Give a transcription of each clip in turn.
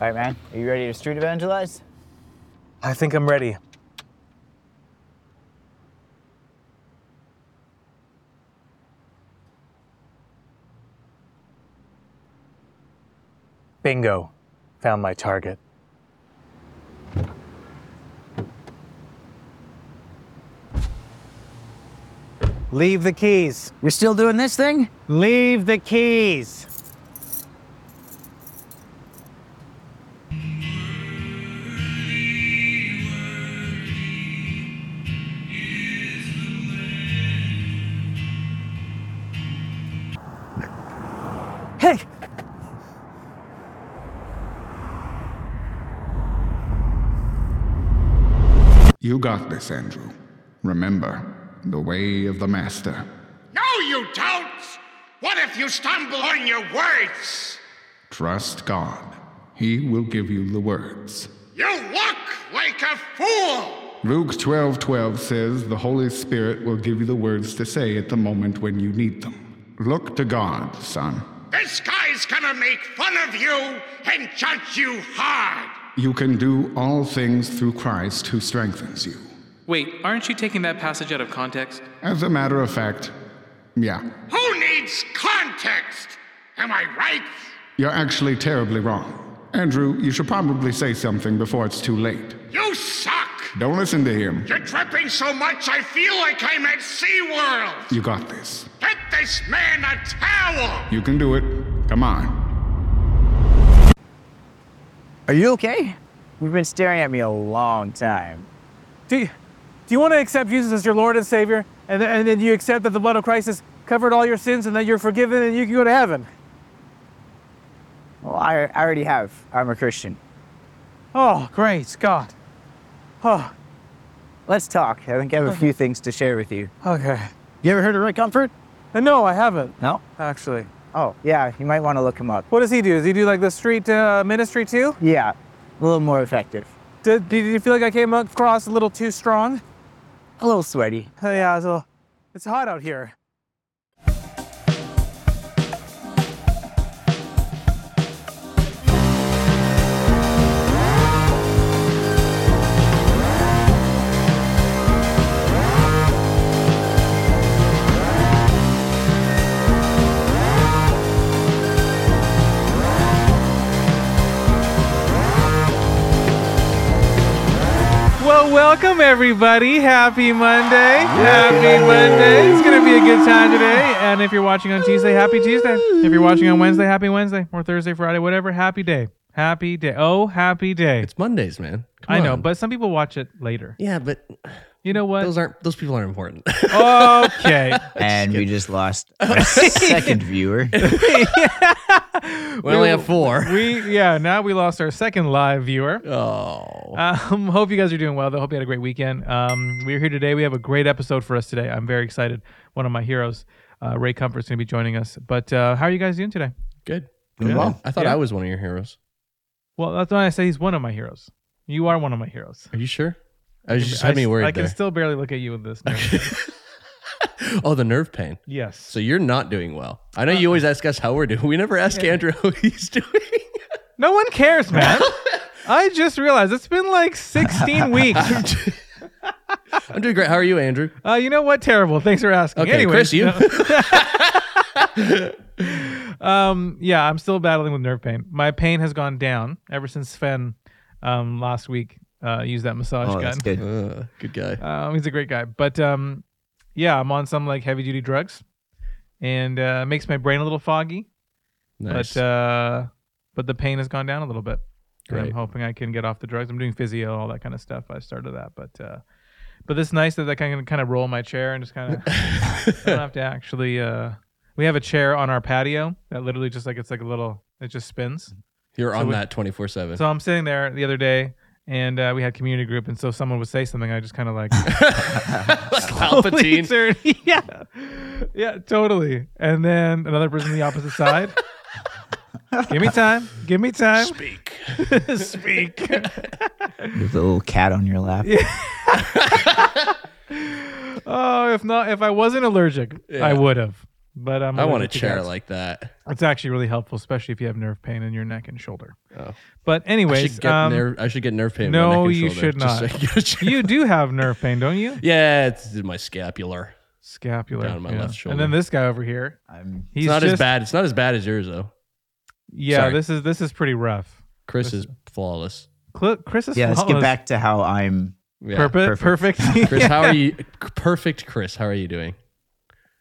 All right, man. Are you ready to street evangelize? I think I'm ready. Bingo. Found my target. Leave the keys. You're still doing this thing? Leave the keys. You got this, Andrew. Remember, the way of the master. No, you don't! What if you stumble on your words? Trust God. He will give you the words. You look like a fool! Luke 12:12 says the Holy Spirit will give you the words to say at the moment when you need them. Look to God, son. This guy's gonna make fun of you and judge you hard! You can do all things through Christ who strengthens you. Wait, aren't you taking that passage out of context? As a matter of fact, yeah, Who needs context? Am I right? you're actually terribly wrong. Andrew, you should probably say something before it's too late. You suck! Don't listen to him. You're dripping so much I feel like I'm at SeaWorld! You got this. Get this man a towel! You can do it. Come on. Are you okay? You've been staring at me a long time. Do you, do you want to accept Jesus as your Lord and Savior? And then, and then you accept that the blood of Christ has covered all your sins and that you're forgiven and you can go to heaven? Well, I, I already have. I'm a Christian. Oh, great God. Oh, Let's talk. I think I have a few things to share with you. okay. You ever heard of Rick Comfort? Uh, no, I haven't, No? actually. Oh, yeah. You might want to look him up. What does he do? Does he do like the street uh, ministry too? Yeah, a little more effective. Did, did you feel like I came across a little too strong? A little sweaty. Oh, yeah, it's, a little- it's hot out here. Welcome everybody. Happy Monday. Happy Monday. It's going to be a good time today. And if you're watching on Tuesday, happy Tuesday. If you're watching on Wednesday, happy Wednesday. Or Thursday, Friday, whatever, happy day. Happy day. Oh, happy day. It's Mondays, man. Come I know, on. but some people watch it later. yeah, but You know what? those aren't those people aren't important. okay. And we just lost our second viewer. we only have four. we yeah, now we lost our second live viewer. Oh, Um, hope you guys are doing well. Though hope you had a great weekend. Um, we're here today. We have a great episode for us today. I'm very excited. One of my heroes, uh, Ray Comfort's going to be joining us. But uh, how are you guys doing today? good. Doing Good. well. I thought Yeah. I was one of your heroes. Well, that's why I say he's one of my heroes. You are one of my heroes. Are you sure? I was just I had me worried I can there. still barely look at you with this. oh, the nerve pain. yes. So you're not doing well. I know Uh, you always ask us how we're doing. We never ask Andrew how he's doing. No one cares, man. I just realized it's been like 16 weeks. I'm doing great. How are you, Andrew? Uh, you know what? Terrible. Thanks for asking. Okay, Anyways, Chris, you. um, yeah, I'm still battling with nerve pain. My pain has gone down ever since Sven um, last week uh, used that massage Oh, gun. that's good. Uh, good guy. Um, he's a great guy. But um, yeah, I'm on some like heavy duty drugs, and uh, it makes my brain a little foggy. Nice. But uh, but the pain has gone down a little bit. And I'm hoping I can get off the drugs. I'm doing physio, all that kind of stuff. I started that, but uh, but it's nice that I can kind of roll my chair and just kind of I don't have to actually. Uh, we have a chair on our patio that literally just like it's like a little. It just spins. You're so on we- that 24 seven. So I'm sitting there the other day, and uh, we had community group, and so someone would say something, I just kind of like Palpatine. turn- yeah, yeah, totally. And then another person on the opposite side. Give me time. Give me time. Speak. Speak. There's a little cat on your lap. oh, if not, if I wasn't allergic, I would have. But I'm I want a chair cats. like that. It's actually really helpful, especially if you have nerve pain in your neck and shoulder. Oh. But I anyways, should get um, nerve. I should get nerve pain. in my no, neck and you shoulder, should just so not. I can get a chair. you do have nerve pain, don't you? yeah, it's in my scapular. Scapular. Down my yeah. left And then this guy over here, I'm he's It's not just, as bad. It's not as bad as yours though. Yeah, Sorry. this is this is pretty rough. Chris is flawless. Cl- Chris is yeah. Let's get back to how I'm. Yeah. Perfect. Perfect. Chris, how are you? Perfect, Chris. How are you doing?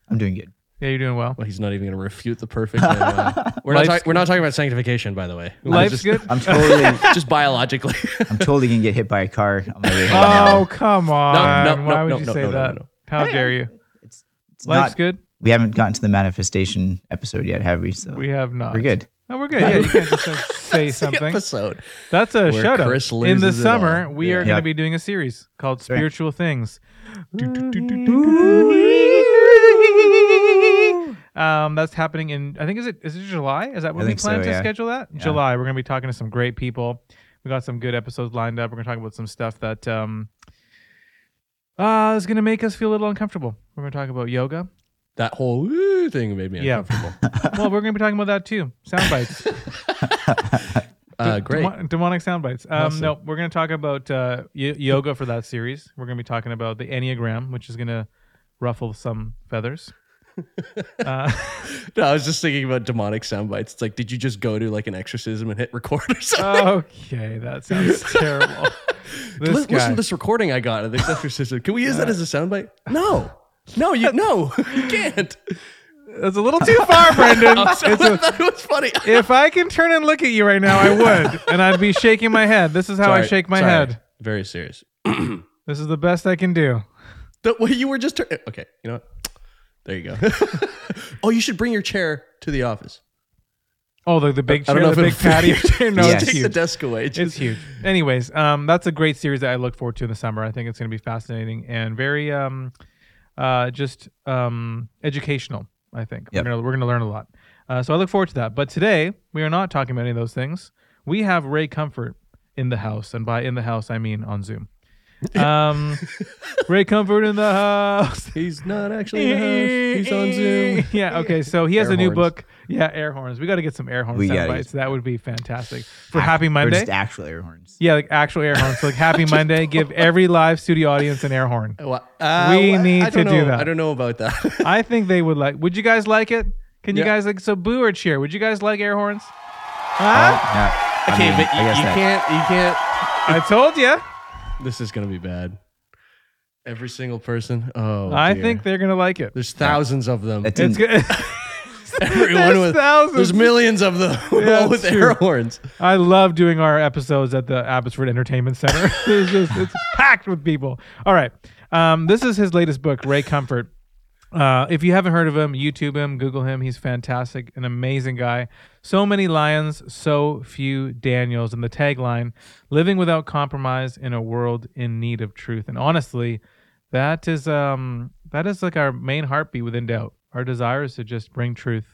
I'm doing good. Yeah, you're doing well. Well, he's not even going to refute the perfect. uh, we're not. Life's talk- we're not talking about sanctification, by the way. We're Life's just, good. I'm totally. just biologically. I'm totally gonna get hit by a car on my way home. now. Oh come on! no, Why no, would no, you no, say no, no, that? no, no. How dare you? It's Life's not. good. We haven't gotten to the manifestation episode yet, have we? So We have not. we're good. No, we're good. Yeah, you can't just like, say something. episode. That's a Where shout out. Chris In the loses it summer, all. we Yeah. are going Yeah. to be doing a series called right. Spiritual Things. Um, that's happening in I think is it is it July? Is that when we think so, plan to yeah. schedule that? Yeah. July. We're gonna be talking to some great people. We got some good episodes lined up. We're gonna talk about some stuff that um uh is gonna make us feel a little uncomfortable. We're gonna talk about yoga. That whole thing made me Yeah. uncomfortable. well, we're gonna be talking about that too. Sound bites. uh, great. Demo- demonic sound bites. Um, Awesome. No, we're going to talk about uh, y- yoga for that series. We're going to be talking about the Enneagram, which is going to ruffle some feathers. Uh, No, I was just thinking about demonic sound bites. It's like, did you just go to like an exorcism and hit record or something? okay, that sounds terrible. This Listen, to this recording I got of this exorcism. Can we use that as a sound bite? No. No, you no, you can't. That's a little too far, Brendan. I'm sorry, It's I a- thought it was funny. if I can turn and look at you right now, I would, and I'd be shaking my head. This is how I Sorry, shake my sorry. head. Very serious. This is the best I can do. The way you were just tur- okay. You know what? There you go. oh, you should bring your chair to the office. Oh, the, the big I chair, don't know the if big it'll patio fit. chair. No, Yes. it's Take the huge. desk away. It's Just- huge. Anyways, um, that's a great series that I look forward to in the summer. I think it's going to be fascinating and very um, uh, just um, educational. I think Yep. we're gonna we're gonna learn a lot. Uh, so I look forward to that. But today we are not talking about any of those things. We have Ray Comfort in the house, and by in the house I mean on Zoom. Um, Ray Comfort in the house. He's not actually in the house. He's on Zoom. Yeah. Okay. So he has Air a new horns. book. Yeah, air horns. We got to get some air horn We sound gotta bites. get That would be fantastic for Happy Or Monday. just actual air horns. Yeah, like actual air horns. So like Happy Monday, give every live studio audience an air horn. Well, uh, We well, need I don't to do that. I don't know about that. I think they would like. Would you guys like it? Can you Yeah. guys like so boo or cheer? Would you guys like air horns? Oh, Huh? yeah. I okay, mean, but you, guess you that- can't. You can't. I told you. This is gonna be bad. Every single person. Oh, I dear. think they're gonna like it. there's thousands of them. That It's good. Everyone There's with thousands. there's millions of them Yeah, all with it's air true. horns. I love doing our episodes at the Abbotsford Entertainment Center. it's just it's packed with people. All right, um, this is his latest book, Ray Comfort. Uh, if you haven't heard of him, YouTube him, Google him. He's fantastic, an amazing guy. So many lions, so few Daniels. And the tagline: "Living without compromise in a world in need of truth." And honestly, that is um that is like our main heartbeat with In Doubt. Our desire is to just bring truth.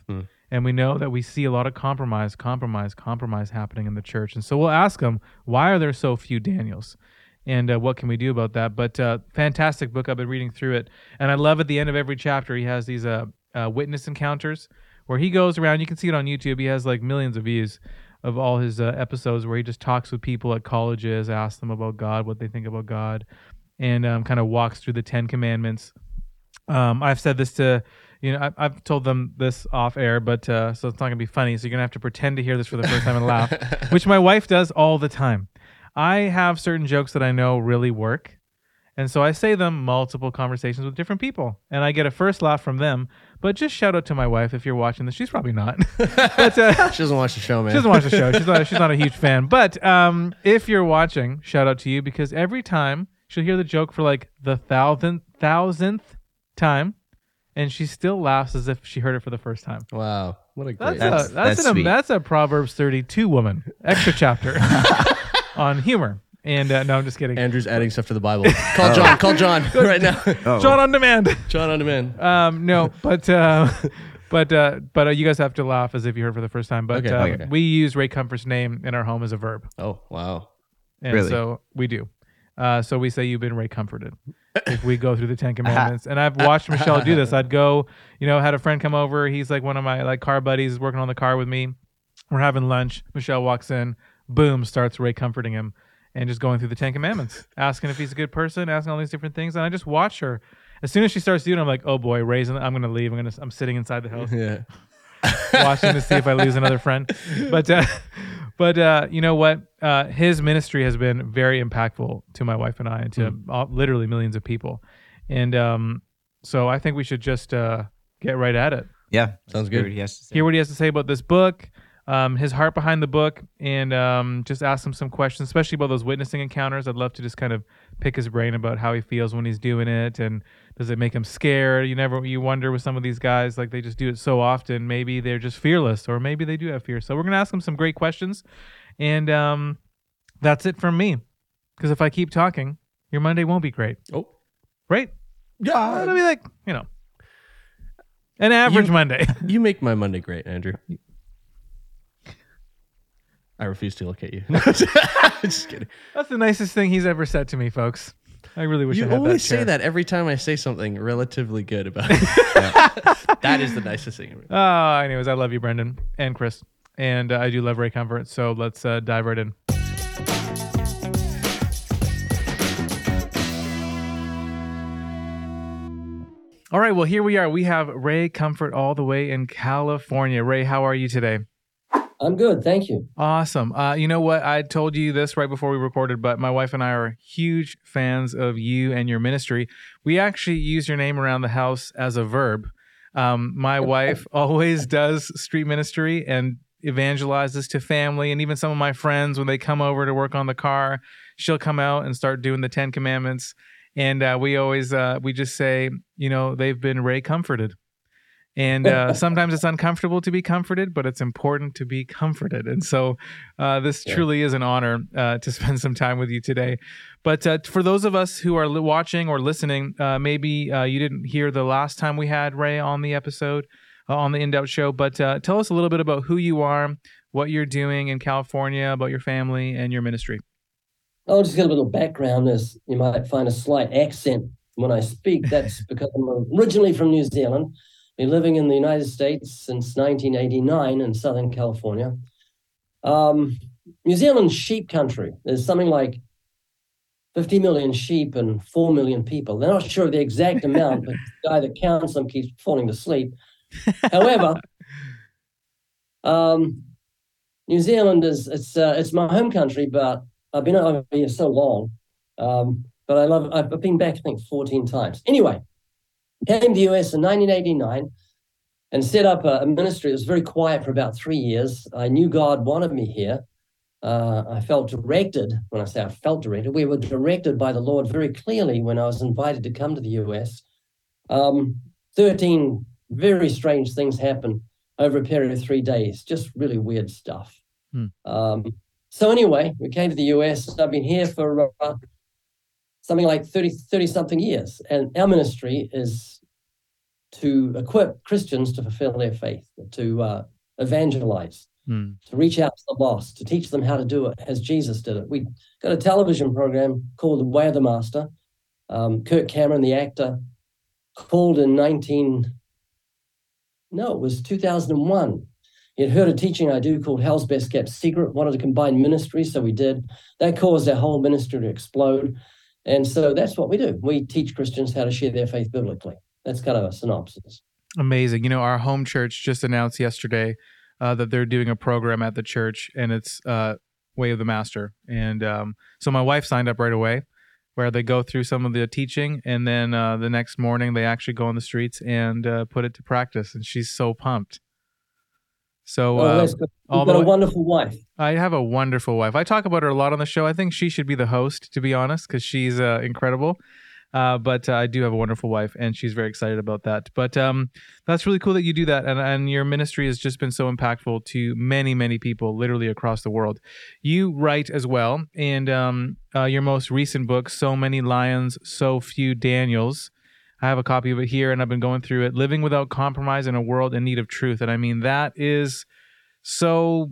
And we know that we see a lot of compromise, compromise, compromise happening in the church. And so we'll ask them, why are there so few Daniels? And uh, what can we do about that? But uh, fantastic book. I've been reading through it. And I love at the end of every chapter, he has these uh, uh, witness encounters where he goes around. You can see it on YouTube. He has like millions of views of all his uh, episodes where he just talks with people at colleges, asks them about God, what they think about God, and um, kind of walks through the Ten Commandments. Um, I've said this to, you know, I've, I've told them this off air, but uh, so it's not gonna be funny. So you're gonna have to pretend to hear this for the first time and laugh, which my wife does all the time. I have certain jokes that I know really work, and so I say them multiple conversations with different people, and I get a first laugh from them. But just shout out to my wife if you're watching this. She's probably not, but uh, She doesn't watch the show, man. she doesn't watch the show. She's not. She's not a huge fan. But um, if you're watching, shout out to you because every time she'll hear the joke for like the thousandth thousandth time, and she still laughs as if she heard it for the first time. Wow, what a That's great. That's- a that's, that's an, sweet. that's a Proverbs 32 woman extra chapter on humor. And uh, no, I'm just kidding. Andrew's adding stuff to the Bible. Call John. Call John right now. Oh. John on demand. John on demand. Um, no, but uh, but uh, but uh, you guys have to laugh as if you heard for the first time. But Okay, um, okay. we use Ray Comfort's name in our home as a verb. Oh wow. And Really? so we do. Uh, so we say you've been Ray comforted. if we go through the Ten Commandments. and I've watched Michelle do this. I'd go, you know, had a friend come over. He's like one of my like car buddies, working on the car with me. We're having lunch. Michelle walks in, boom, starts Ray comforting him and just going through the Ten Commandments, asking if he's a good person, asking all these different things. And I just watch her. As soon as she starts doing it, I'm like, oh boy, Ray's, in, I'm going to leave. I'm going to, I'm sitting inside the house Yeah. watching to see if I lose another friend. But uh, but uh, you know what? Uh, his ministry has been very impactful to my wife and I, and to Hmm. all, literally millions of people. And um, so I think we should just uh, get right at it. Yeah. Sounds Hear good. what he has to say. Hear what he has to say about this book, um, his heart behind the book, and um, just ask him some questions, especially about those witnessing encounters. I'd love to just kind of pick his brain about how he feels when he's doing it, and does it make him scared? You never, you wonder with some of these guys, like they just do it so often. Maybe they're just fearless, or maybe they do have fear. So we're gonna ask him some great questions, and um, that's it from me. Because if I keep talking, your Monday won't be great, Oh. right? Yeah, it'll be like you know, an average You- Monday. You make my Monday great, Andrew. I refuse to look at you. Just kidding. That's the nicest thing he's ever said to me, folks. I really wish You I had always that say chair. that every time I say something relatively good about it. that is the nicest thing. ever. Oh, anyways, I love you, Brendan and Chris, and uh, I do love Ray Comfort. So let's uh, dive right in. All right, well, here we are. We have Ray Comfort all the way in California. Ray, how are you today? I'm good, thank you. Awesome. Uh, you know what? I told you this right before we recorded, but my wife and I are huge fans of you and your ministry. We actually use your name around the house as a verb. Um, my wife always does street ministry and evangelizes to family and even some of my friends when they come over to work on the car. She'll come out and start doing the Ten Commandments, and uh, we always uh, we just say, you know, they've been Ray comforted. And uh, sometimes it's uncomfortable to be comforted, but it's important to be comforted. And so uh, this Yeah. truly is an honor uh, to spend some time with you today. But uh, for those of us who are li- watching or listening, uh, maybe uh, you didn't hear the last time we had Ray on the episode, uh, on the In Doubt show. But uh, tell us a little bit about who you are, what you're doing in California, about your family and your ministry. I'll just get a little background as you might find a slight accent when I speak. That's because I'm originally from New Zealand, been living in the United States since 1989 in Southern California. Um, New Zealand's sheep country. There's something like 50 million sheep and 4 million people. They're not sure of the exact amount, but the guy that counts them keeps falling to sleep. However, um, New Zealand is it's uh, it's my home country, but I've been over here so long. Um, but I love I've been back I think 14 times. Anyway, came to the US in 1989 and set up a, a ministry. It was very quiet for about three years. I knew God wanted me here. Uh, I felt directed. When I say I felt directed, we were directed by the Lord very clearly when I was invited to come to the US. Um, 13 very strange things happened over a period of three days, just really weird stuff. Hmm. Um, so, anyway, we came to the US. I've been here for uh, something like 30, 30 something years. And our ministry is to equip Christians to fulfill their faith, to uh, evangelize, Hmm. to reach out to the lost, to teach them how to do it as Jesus did it. We got a television program called The Way of the Master. Um, Kirk Cameron, the actor, called in 19, no, it was 2001. He had heard a teaching I do called Hell's Best Kept Secret, wanted to combine ministries, so we did. That caused our whole ministry to explode. And so that's what we do. We teach Christians how to share their faith biblically. That's kind of a synopsis. Amazing. You know, our home church just announced yesterday uh, that they're doing a program at the church, and it's uh, Way of the Master. And um, so my wife signed up right away, where they go through some of the teaching, and then uh, the next morning they actually go on the streets and uh, put it to practice. And she's so pumped. So Oh, uh, that's You've got a wonderful wife. I have a wonderful wife. I talk about her a lot on the show. I think she should be the host, to be honest, because she's uh, incredible. Uh, but uh, I do have a wonderful wife, and she's very excited about that. But um, that's really cool that you do that, and and your ministry has just been so impactful to many, many people, literally across the world. You write as well, and um, uh, your most recent book, "So Many Lions, So Few Daniels." I have a copy of it here, and I've been going through it. Living without compromise in a world in need of truth, and I mean that is so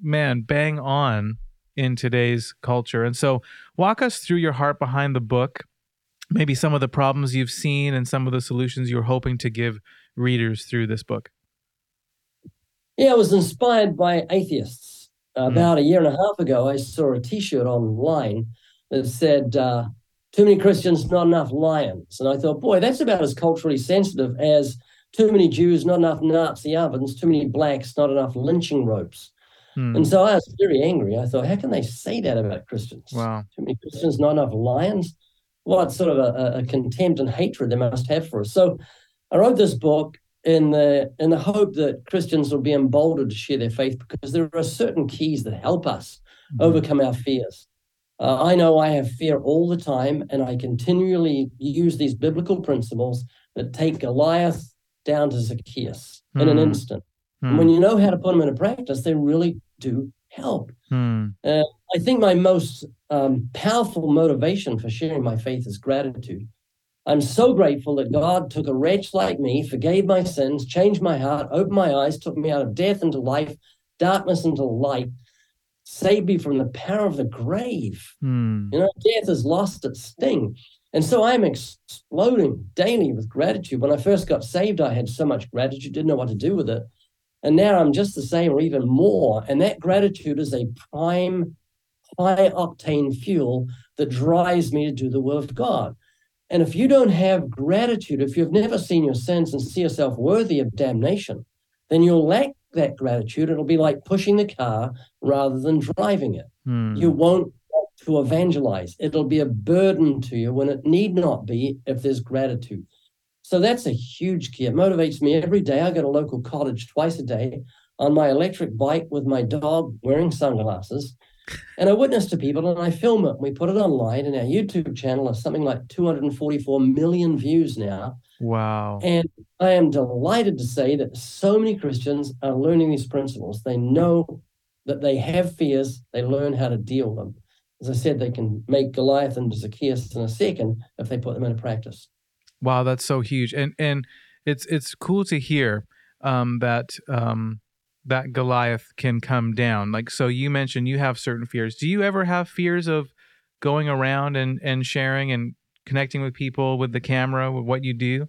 man bang on in today's culture. And so, walk us through your heart behind the book maybe some of the problems you've seen and some of the solutions you're hoping to give readers through this book. Yeah, I was inspired by atheists. Hmm. About a year and a half ago, I saw a T-shirt online that said, uh, "Too many Christians, not enough lions." And I thought, boy, that's about as culturally sensitive as "Too many Jews, not enough Nazi ovens; too many blacks, not enough lynching ropes." Hmm. And so I was very angry. I thought, how can they say that about Christians? Wow. Too many Christians, not enough lions. What sort of a, a- contempt and hatred they must have for us? So I wrote this book in the in the hope that Christians will be emboldened to share their faith because there are certain keys that help us overcome our fears. Uh, I know I have fear all the time, and I continually use these biblical principles that take Goliath down to Zacchaeus in an Hmm. instant. Hmm. And when you know how to put them into practice, they really do help. Hmm. I think my most um, powerful motivation for sharing my faith is gratitude. I'm so grateful that God took a wretch like me, forgave my sins, changed my heart, opened my eyes, took me out of death into life, darkness into light, saved me from the power of the grave. Hmm. You know, death has lost its sting. And so I'm exploding daily with gratitude. When I first got saved, I had so much gratitude, didn't know what to do with it. And now I'm just the same or even more. And that gratitude is a prime, high octane fuel that drives me to do the will of God. And if you don't have gratitude, if you've never seen your sins and see yourself worthy of damnation, then you'll lack that gratitude. It'll be like pushing the car rather than driving it Hmm. you won't want to evangelize. It'll be a burden to you when it need not be if there's gratitude. So that's a huge key. It motivates me every day. I go to local college twice a day on my electric bike with my dog wearing sunglasses. And I witness to people and I film it. We put it online, and our YouTube channel is something like 244 million views now. Wow. And I am delighted to say that so many Christians are learning these principles. They know that they have fears, they learn how to deal with them. As I said, they can make Goliath into Zacchaeus in a second if they put them into practice. Wow, that's so huge, and and it's it's cool to hear um, that um, that Goliath can come down. Like so, you mentioned you have certain fears. Do you ever have fears of going around and and sharing and connecting with people with the camera with what you do,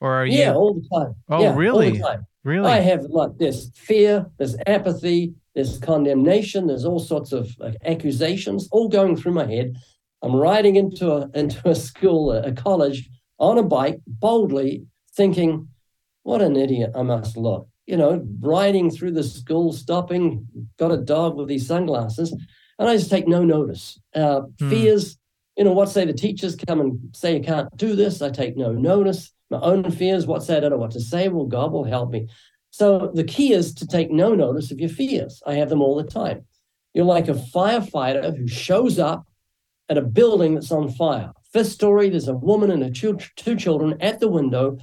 or are you Yeah, all the time. Oh, Yeah, All really? the time. really? I have like this fear, there's apathy, there's condemnation, there's all sorts of like, accusations all going through my head. I'm riding into a into a school, a, a college, on a bike, boldly thinking, "What an idiot I must look." You know, riding through the school, stopping, got a dog with these sunglasses, and I just take no notice. Uh, Hmm. Fears, you know, what say the teachers come and say you can't do this? I take no notice. My own fears, what say I don't know what to say? Well, God will help me. So the key is to take no notice of your fears. I have them all the time. You're like a firefighter who shows up at a building that's on fire. Fifth story, there's a woman and her chil- two children at the window.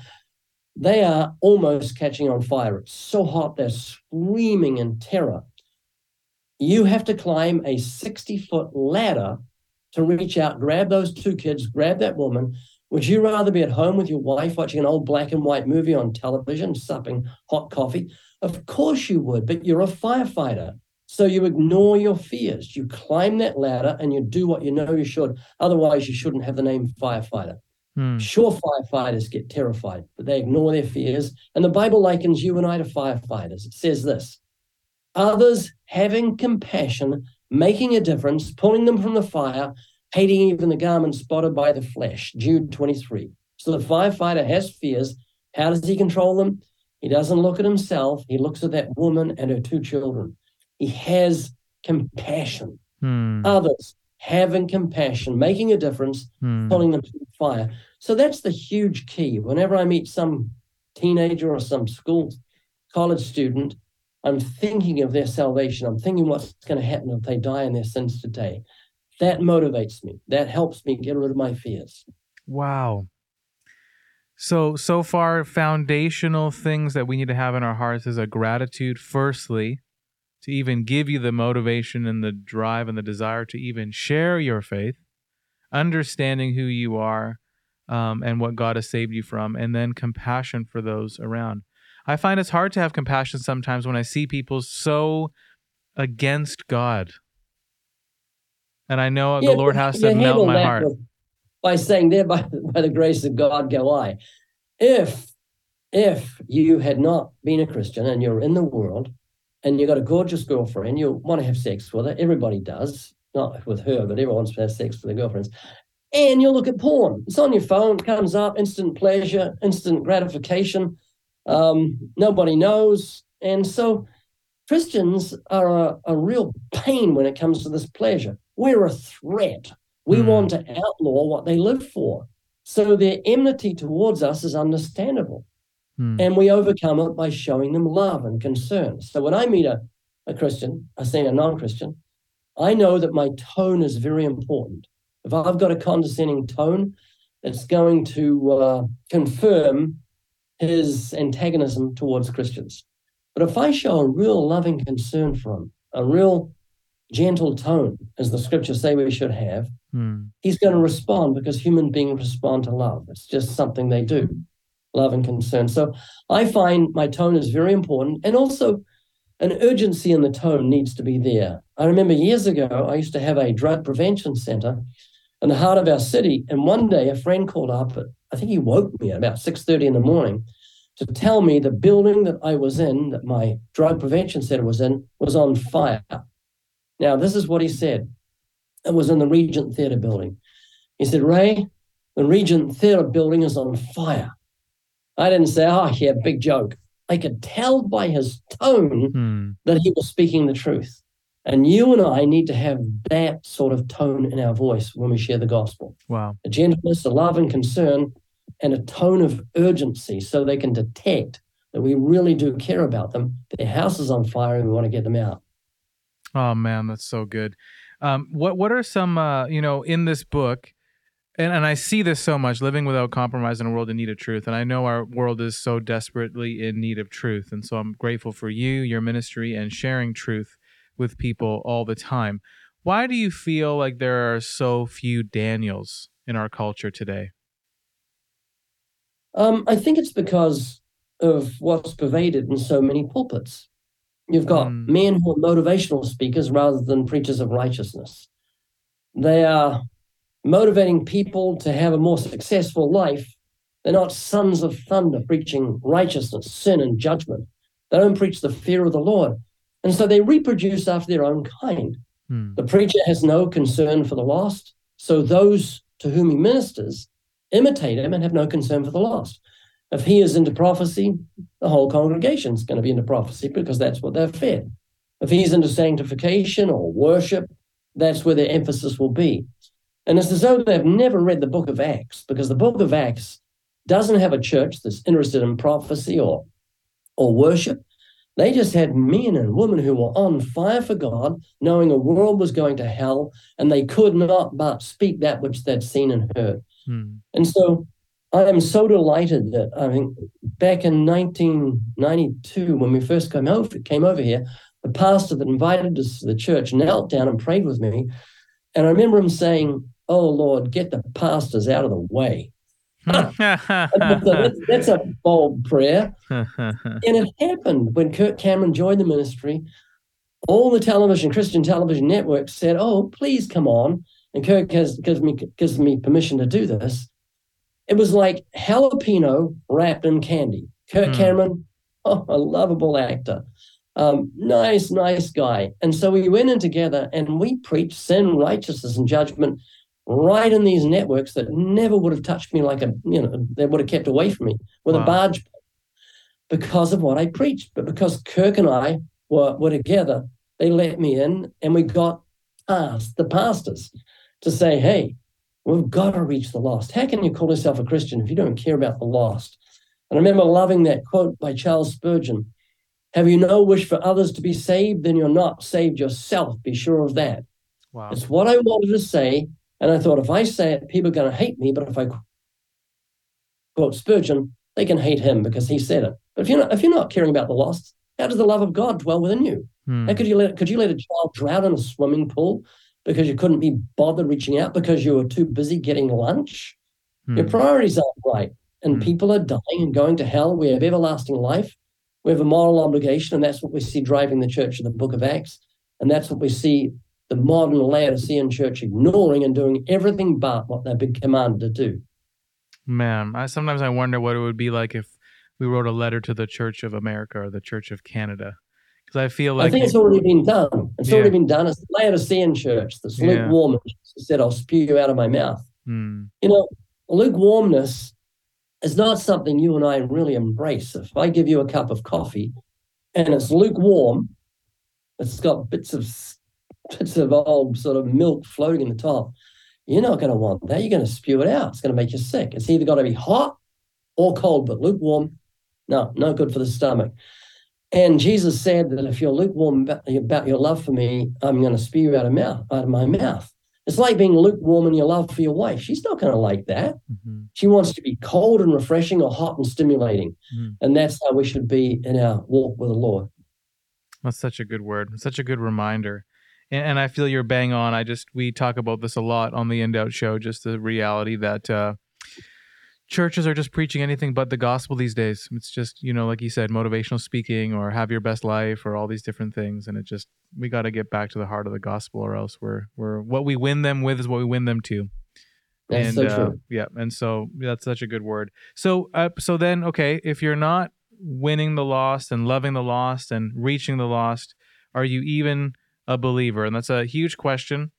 They are almost catching on fire. It's so hot, they're screaming in terror. You have to climb a 60 foot ladder to reach out, grab those two kids, grab that woman. Would you rather be at home with your wife watching an old black and white movie on television, supping hot coffee? Of course you would, but you're a firefighter. So you ignore your fears. You climb that ladder and you do what you know you should. Otherwise, you shouldn't have the name firefighter. Hmm. Sure, firefighters get terrified, but they ignore their fears. And the Bible likens you and I to firefighters. It says this others having compassion, making a difference, pulling them from the fire, hating even the garment spotted by the flesh. Jude 23. So the firefighter has fears. How does he control them? He doesn't look at himself, he looks at that woman and her two children. He has compassion. Hmm. Others having compassion, making a difference, Hmm. pulling them to the fire. So that's the huge key. Whenever I meet some teenager or some school, college student, I'm thinking of their salvation. I'm thinking what's going to happen if they die in their sins today. That motivates me. That helps me get rid of my fears. Wow. So so far, foundational things that we need to have in our hearts is a gratitude. Firstly, to even give you the motivation and the drive and the desire to even share your faith, understanding who you are, um, and what God has saved you from, and then compassion for those around. I find it's hard to have compassion sometimes when I see people so against God. And I know Yeah, the Lord has to melt my heart. by saying, there by, by the grace of God go I. If if you had not been a Christian and you're in the world and you've got a gorgeous girlfriend, you want to have sex with her, everybody does, not with her, but everyone wants to have sex with their girlfriends. And you look at porn. It's on your phone, it comes up, instant pleasure, instant gratification. Um, nobody knows. And so Christians are a, a real pain when it comes to this pleasure. We're a threat. We Hmm. want to outlaw what they live for. So their enmity towards us is understandable. Hmm. And we overcome it by showing them love and concern. So when I meet a, a Christian, I say a non Christian, I know that my tone is very important. If I've got a condescending tone, it's going to uh, confirm his antagonism towards Christians. But if I show a real loving concern for him, a real gentle tone, as the scriptures say we should have, Hmm. he's going to respond because human beings respond to love. It's just something they do, love and concern. So I find my tone is very important. And also, an urgency in the tone needs to be there. I remember years ago, I used to have a drug prevention center in the heart of our city. And one day, a friend called up I think he woke me at about 6.30 in the morning to tell me the building that I was in, that my drug prevention center was in, was on fire. Now, this is what he said. It was in the Regent Theatre building. He said, Ray, the Regent Theatre building is on fire. I didn't say, oh, yeah, big joke. I could tell by his tone Hmm. that he was speaking the truth. And you and I need to have that sort of tone in our voice when we share the gospel Wow. a gentleness, a love and concern, and a tone of urgency so they can detect that we really do care about them. Their house is on fire and we want to get them out. Oh man, that's so good. Um, what what are some uh, you know in this book, and and I see this so much, living without compromise in a world in need of truth, and I know our world is so desperately in need of truth, and so I'm grateful for you, your ministry, and sharing truth with people all the time. Why do you feel like there are so few Daniels in our culture today? Um, I think it's because of what's pervaded in so many pulpits. You've got Hmm. men who are motivational speakers rather than preachers of righteousness. They are motivating people to have a more successful life. They're not sons of thunder preaching righteousness, sin, and judgment. They don't preach the fear of the Lord. And so they reproduce after their own kind. Hmm. The preacher has no concern for the lost. So those to whom he ministers imitate him and have no concern for the lost. If he is into prophecy, the whole congregation is going to be into prophecy because that's what they're fed. If he's into sanctification or worship, that's where their emphasis will be. And it's as though they've never read the book of Acts because the book of Acts doesn't have a church that's interested in prophecy or, or worship. They just had men and women who were on fire for God, knowing a world was going to hell, and they could not but speak that which they'd seen and heard. Hmm. And so I am so delighted that I mean, back in 1992, when we first came over, came over here, the pastor that invited us to the church knelt down and prayed with me. And I remember him saying, Oh Lord, get the pastors out of the way. That's, a, that's a bold prayer. And it happened when Kirk Cameron joined the ministry. All the television, Christian television networks said, "Oh, please come on." And Kirk has gives me gives me permission to do this. It was like jalapeno wrapped in candy. Kirk Hmm. Cameron, oh, a lovable actor, um, nice, nice guy. And so we went in together and we preached sin, righteousness, and judgment right in these networks that never would have touched me like a, you know, they would have kept away from me with Wow. a barge because of what I preached. But because Kirk and I were, were together, they let me in and we got asked, the pastors, to say, hey, we've got to reach the lost. How can you call yourself a Christian if you don't care about the lost? And I remember loving that quote by Charles Spurgeon Have you no wish for others to be saved? Then you're not saved yourself. Be sure of that. wow. It's what I wanted to say. And I thought if I say it, people are going to hate me. But if I quote Spurgeon, they can hate him because he said it. But if you're not, if you're not caring about the lost, how does the love of God dwell within you? Hmm. How could you let could you let a child drown in a swimming pool because you couldn't be bothered reaching out because you were too busy getting lunch? Your Hmm. priorities aren't right, and Hmm. people are dying and going to hell. We have everlasting life. We have a moral obligation, and that's what we see driving the church in the Book of Acts, and that's what we see the the modern Laodicean church ignoring and doing everything but what they've been commanded to do. Man, I sometimes I wonder what it would be like if we wrote a letter to the Church of America or the Church of Canada. Because I feel like I think it's already been done. It's Yeah. already been done. It's the Laodicean church that's Yeah. lukewarm. said, I'll spew you out of my mouth. Hmm. You know, lukewarmness is not something you and I really embrace. If I give you a cup of coffee and it's lukewarm, it's got bits of s- bits of old sort of milk floating in the top. You're not going to want that. You're going to spew it out. It's going to make you sick. It's either got to be hot or cold, but lukewarm, no, no good for the stomach. And Jesus said that if you're lukewarm about, your love for me, I'm going to spew you out of mouth, out of my mouth. It's like being lukewarm in your love for your wife. She's not going to like that. Mhm. She wants to be cold and refreshing or hot and stimulating. Mhm. And that's how we should be in our walk with the Lord. That's such a good word. Such a good reminder. And, and I feel you're bang on. I just we talk about this a lot on the In Doubt show. Just the reality that uh, churches are just preaching anything but the gospel these days. It's just you know, like you said, motivational speaking or have your best life or all these different things. And it just we got to get back to the heart of the gospel, or else we're we're what we win them with is what we win them to. That's and so uh, true. yeah, and so that's such a good word. So uh, so then okay, if you're not winning the lost and loving the lost and reaching the lost, are you even a believer? And that's a huge question.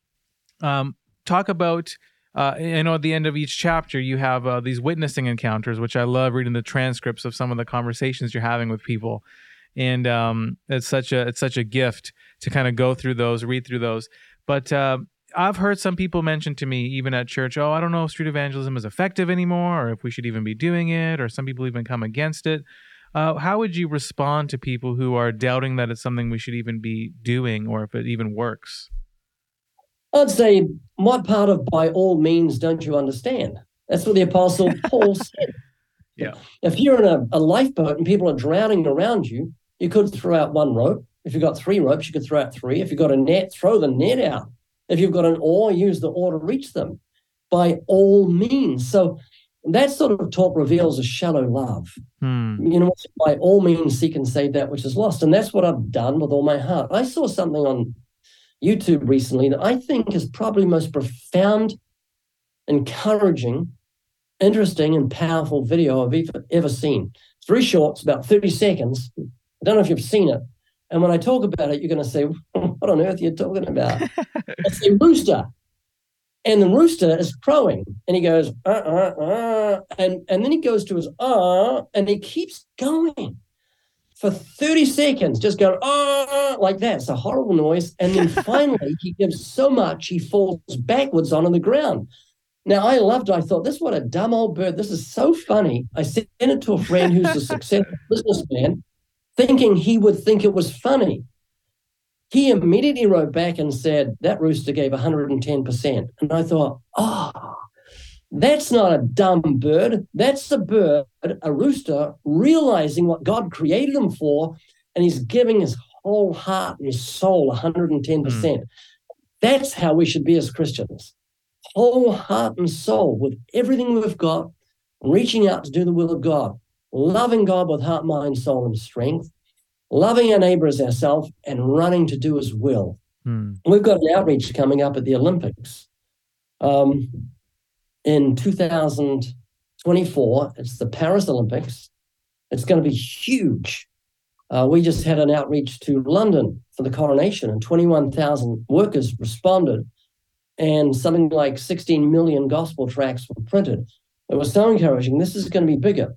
Um, talk about. Uh, I know at the end of each chapter you have uh, these witnessing encounters, which I love reading the transcripts of some of the conversations you're having with people, and um, it's such a it's such a gift to kind of go through those, read through those. But uh, I've heard some people mention to me, even at church, oh, I don't know if street evangelism is effective anymore, or if we should even be doing it, or some people even come against it. Uh, how would you respond to people who are doubting that it's something we should even be doing, or if it even works? I'd say, what part of by all means don't you understand? That's what the Apostle Paul said. Yeah. If you're in a, a lifeboat and people are drowning around you, you could throw out one rope. If you've got three ropes, you could throw out three. If you've got a net, throw the net out. If you've got an oar, use the oar to reach them by all means. So that sort of talk reveals a shallow love. Hmm. You know, by all means, seek and save that which is lost. And that's what I've done with all my heart. I saw something on YouTube recently that I think is probably most profound, encouraging, interesting, and powerful video I've ever, ever seen. It's very short, it's about 30 seconds. I don't know if you've seen it. And when I talk about it, you're going to say, What on earth are you talking about? it's a rooster. And the rooster is crowing. And he goes, uh, uh, uh. And, and then he goes to his uh, and he keeps going for 30 seconds, just going, uh, like that. It's a horrible noise. And then finally, he gives so much, he falls backwards onto the ground. Now, I loved it. I thought, this what a dumb old bird. This is so funny. I sent it to a friend who's a successful businessman, thinking he would think it was funny. He immediately wrote back and said, that rooster gave 110%. And I thought, oh, that's not a dumb bird. That's a bird, a rooster, realizing what God created him for, and he's giving his whole heart and his soul 110%. Hmm. That's how we should be as Christians. Whole heart and soul with everything we've got, reaching out to do the will of God, loving God with heart, mind, soul, and strength, loving our neighbor as ourselves, and running to do his will. Hmm. We've got an outreach coming up at the Olympics um, in 2024. It's the Paris Olympics. It's going to be huge. Uh, we just had an outreach to London for the coronation, and 21,000 workers responded, and something like 16 million gospel tracts were printed. It was so encouraging. This is going to be bigger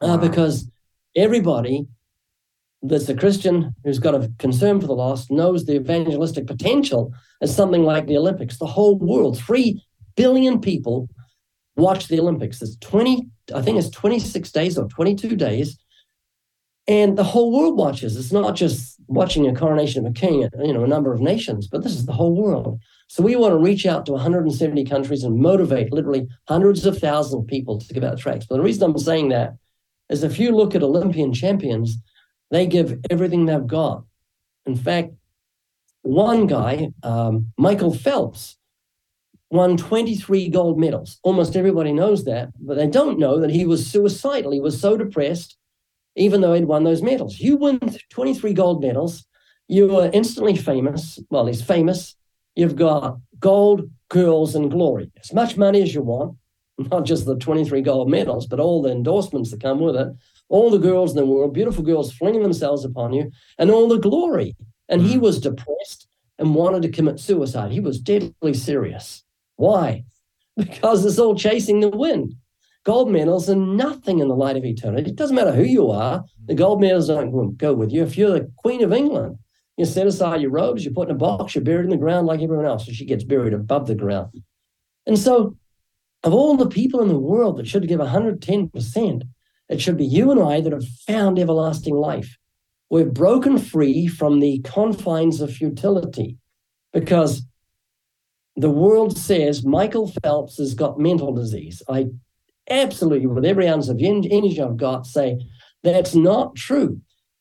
uh, because everybody that's a Christian who's got a concern for the lost knows the evangelistic potential as something like the Olympics. The whole world, three billion people watch the Olympics. There's 20, I think it's 26 days or 22 days, and the whole world watches. It's not just watching a coronation of a king you know a number of nations, but this is the whole world. So we want to reach out to 170 countries and motivate literally hundreds of thousands of people to give out tracts. But the reason I'm saying that is if you look at Olympian champions, they give everything they've got. In fact, one guy, um, Michael Phelps, won 23 gold medals. Almost everybody knows that, but they don't know that he was suicidal. He was so depressed, even though he'd won those medals. You win 23 gold medals, you are instantly famous. Well, he's famous. you've got gold, girls, and glory. As much money as you want, not just the 23 gold medals, but all the endorsements that come with it, all the girls in the world, beautiful girls flinging themselves upon you, and all the glory. And he mm. was depressed and wanted to commit suicide. He was deadly serious. Why? Because it's all chasing the wind. Gold medals are nothing in the light of eternity. It doesn't matter who you are, the mm. gold medals don't go with you. If you're the Queen of England, you set aside your robes, you put in a box, you're buried in the ground like everyone else. So she gets buried above the ground. And so, of all the people in the world that should give 110%, it should be you and I that have found everlasting life. We're broken free from the confines of futility because the world says Michael Phelps has got mental disease. I absolutely, with every ounce of energy I've got, say that's not true.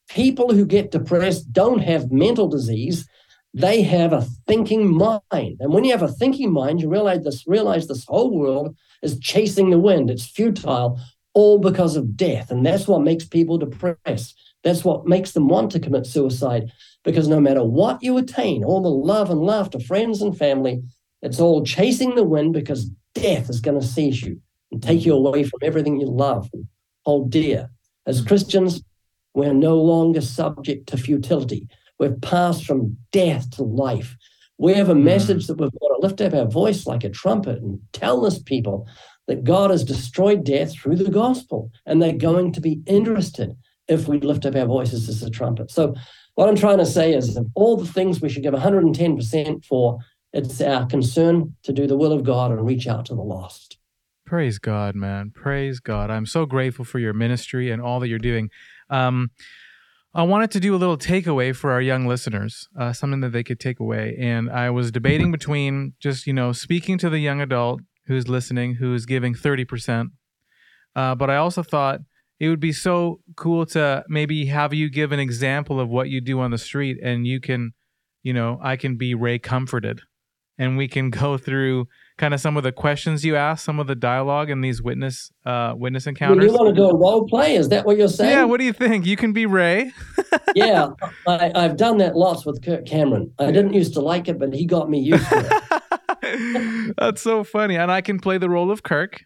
People who get depressed don't have mental disease. They have a thinking mind. And when you have a thinking mind, you realize this, realize this whole world is chasing the wind. It's futile, all because of death. And that's what makes people depressed. That's what makes them want to commit suicide. Because no matter what you attain, all the love and laughter, friends and family, it's all chasing the wind because death is going to seize you and take you away from everything you love and hold dear. As Christians, we're no longer subject to futility. We've passed from death to life. We have a hmm. message that we've got to lift up our voice like a trumpet and tell this people that God has destroyed death through the gospel, and they're going to be interested if we lift up our voices as a trumpet. So, what I'm trying to say is, of all the things we should give 110% for, it's our concern to do the will of God and reach out to the lost. Praise God, man. Praise God. I'm so grateful for your ministry and all that you're doing. Um, I wanted to do a little takeaway for our young listeners, uh, something that they could take away. And I was debating between just, you know, speaking to the young adult who's listening, who's giving 30%. Uh, but I also thought it would be so cool to maybe have you give an example of what you do on the street and you can, you know, I can be Ray comforted and we can go through kind of some of the questions you ask, some of the dialogue in these witness uh, witness encounters. you want to do a role play? Is that what you're saying? yeah, what do you think? You can be Ray. yeah, I, I've done that lots with Kirk Cameron. I didn't used to like it, but he got me used to it. That's so funny, and I can play the role of Kirk.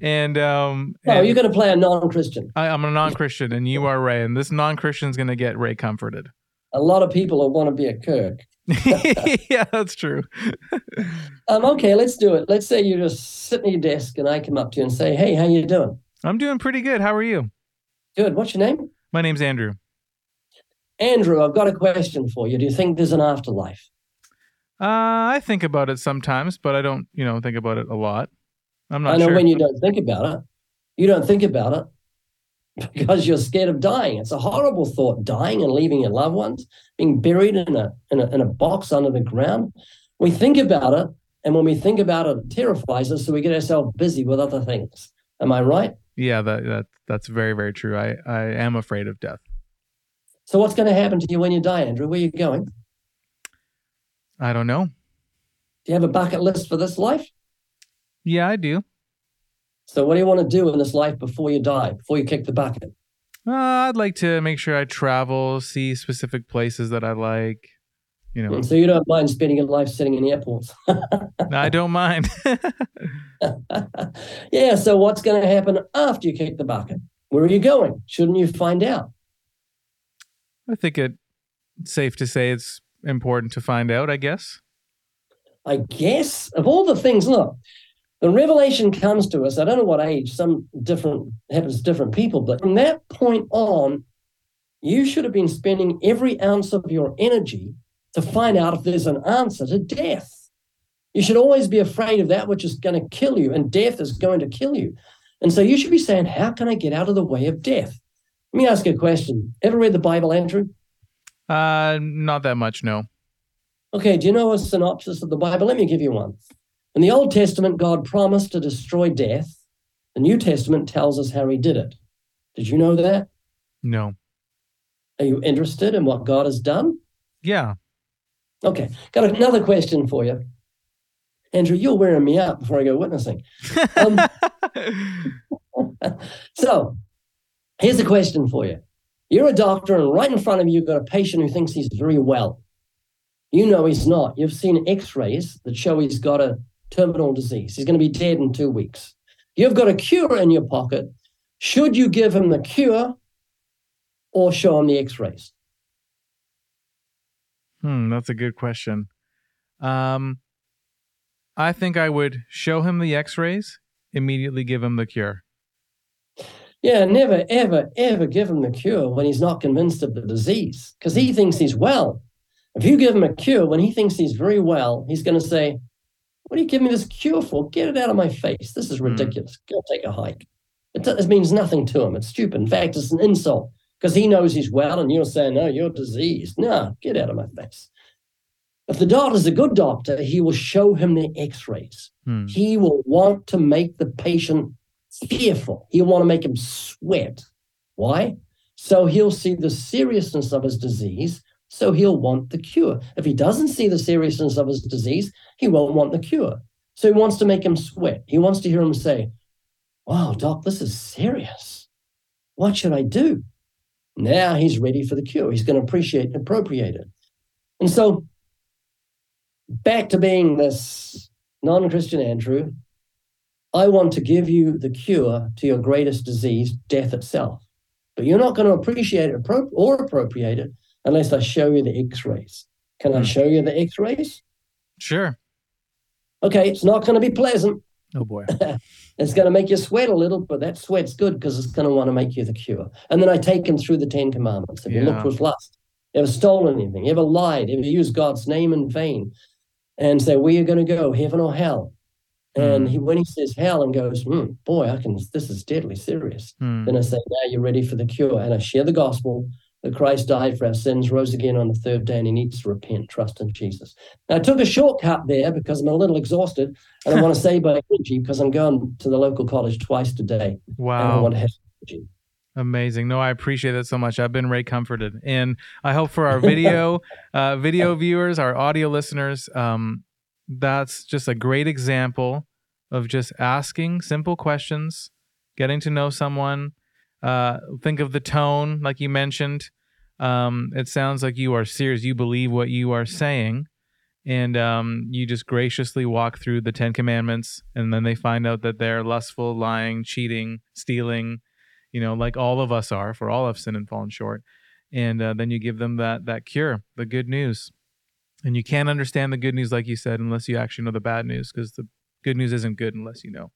And um, No, and you're going to play a non-Christian. I, I'm a non-Christian, and you are Ray, and this non-Christian's gonna get Ray comforted. A lot of people will want to be a Kirk. yeah, that's true. Um, okay, let's do it. Let's say you're just sitting at your desk, and I come up to you and say, "Hey, how you doing?" I'm doing pretty good. How are you? Good. What's your name? My name's Andrew. Andrew. I've got a question for you. Do you think there's an afterlife? Uh, I think about it sometimes, but I don't, you know, think about it a lot. I'm not I know sure. when you don't think about it. You don't think about it because you're scared of dying. It's a horrible thought, dying and leaving your loved ones, being buried in a, in a, in a box under the ground. We think about it, and when we think about it, it terrifies us, so we get ourselves busy with other things. Am I right? yeah, that that that's very very true. I I am afraid of death. So what's going to happen to you when you die, Andrew? Where are you going? I don't know. Do you have a bucket list for this life? Yeah, I do. So what do you want to do in this life before you die, before you kick the bucket? Uh, I'd like to make sure I travel, see specific places that I like. You know, So you don't mind spending your life sitting in airports. I don't mind. yeah, so what's going to happen after you kick the bucket? Where are you going? Shouldn't you find out? I think it's safe to say it's important to find out. I guess. I guess of all the things, look, the revelation comes to us. I don't know what age, some different happens to different people, but from that point on, you should have been spending every ounce of your energy to find out if there's an answer to death. You should always be afraid of that which is going to kill you, and death is going to kill you. And so you should be saying, How can I get out of the way of death? Let me ask you a question. Ever read the Bible, Andrew? Uh, not that much. No. Okay, do you know a synopsis of the Bible? Let me give you one. In the Old Testament, God promised to destroy death. The New Testament tells us how he did it. Did you know that? No. Are you interested in what God has done? Yeah. Okay, got another question for you. Andrew, you're wearing me out before I go witnessing. Um, so, here's a question for you. You're a doctor, and right in front of you, you've got a patient who thinks he's very well. You know he's not. You've seen x rays that show he's got a terminal disease. He's going to be dead in two weeks. You've got a cure in your pocket. Should you give him the cure or show him the x rays? Hmm, that's a good question. Um, I think I would show him the X-rays, immediately give him the cure. Yeah, never, ever, ever give him the cure when he's not convinced of the disease because he thinks he's well. If you give him a cure when he thinks he's very well, he's going to say, What are you giving me this cure for? Get it out of my face. This is ridiculous. Go take a hike. It, it means nothing to him. It's stupid. In fact, it's an insult because he knows he's well and you're saying, No, you're diseased. No, get out of my face. If the doctor's a good doctor, he will show him the x rays. Hmm. He will want to make the patient fearful. He'll want to make him sweat. Why? So he'll see the seriousness of his disease. So he'll want the cure. If he doesn't see the seriousness of his disease, he won't want the cure. So he wants to make him sweat. He wants to hear him say, Wow, doc, this is serious. What should I do? Now he's ready for the cure. He's going to appreciate and appropriate it. And so back to being this non Christian Andrew, I want to give you the cure to your greatest disease, death itself. But you're not going to appreciate it or appropriate it unless I show you the x rays. Can I Hmm. show you the x rays? Sure. Okay, it's not going to be pleasant. Oh boy. It's going to make you sweat a little, but that sweat's good because it's going to want to make you the cure. And then I take him through the Ten Commandments. Have you looked with lust? Ever stolen anything? Ever lied? Have you ever used God's name in vain? And say, where are you going to go, heaven or hell? And he, when he says hell and goes, hmm, boy, I can. This is deadly serious. Hmm. Then I say, now you're ready for the cure. And I share the gospel that Christ died for our sins, rose again on the third day, and he needs to repent, trust in Jesus. Now, I took a shortcut there because I'm a little exhausted and I want to save my energy because I'm going to the local college twice today. And I Wow. want to have energy. Amazing. No, I appreciate that so much. I've been Ray comforted, and I hope for our video, uh, video viewers, our audio listeners, um, that's just a great example of just asking simple questions, getting to know someone. Uh, think of the tone, like you mentioned. Um, it sounds like you are serious. You believe what you are saying, and um, you just graciously walk through the Ten Commandments, and then they find out that they're lustful, lying, cheating, stealing you know, like all of us are, for all have sinned and fallen short. And uh, then you give them that that cure, the good news. And you can't understand the good news, like you said, unless you actually know the bad news, because the good news isn't good unless you know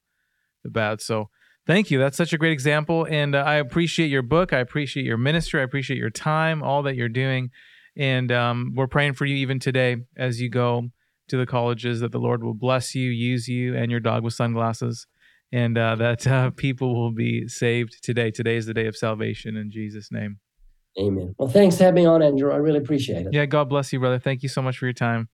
the bad. So thank you. That's such a great example. And uh, I appreciate your book. I appreciate your ministry. I appreciate your time, all that you're doing. And um, we're praying for you even today as you go to the colleges that the Lord will bless you, use you, and your dog with sunglasses and uh, that uh, people will be saved today. Today is the day of salvation in Jesus' name. Amen. Well, thanks for having me on, Andrew. I really appreciate it. Yeah, God bless you, brother. Thank you so much for your time.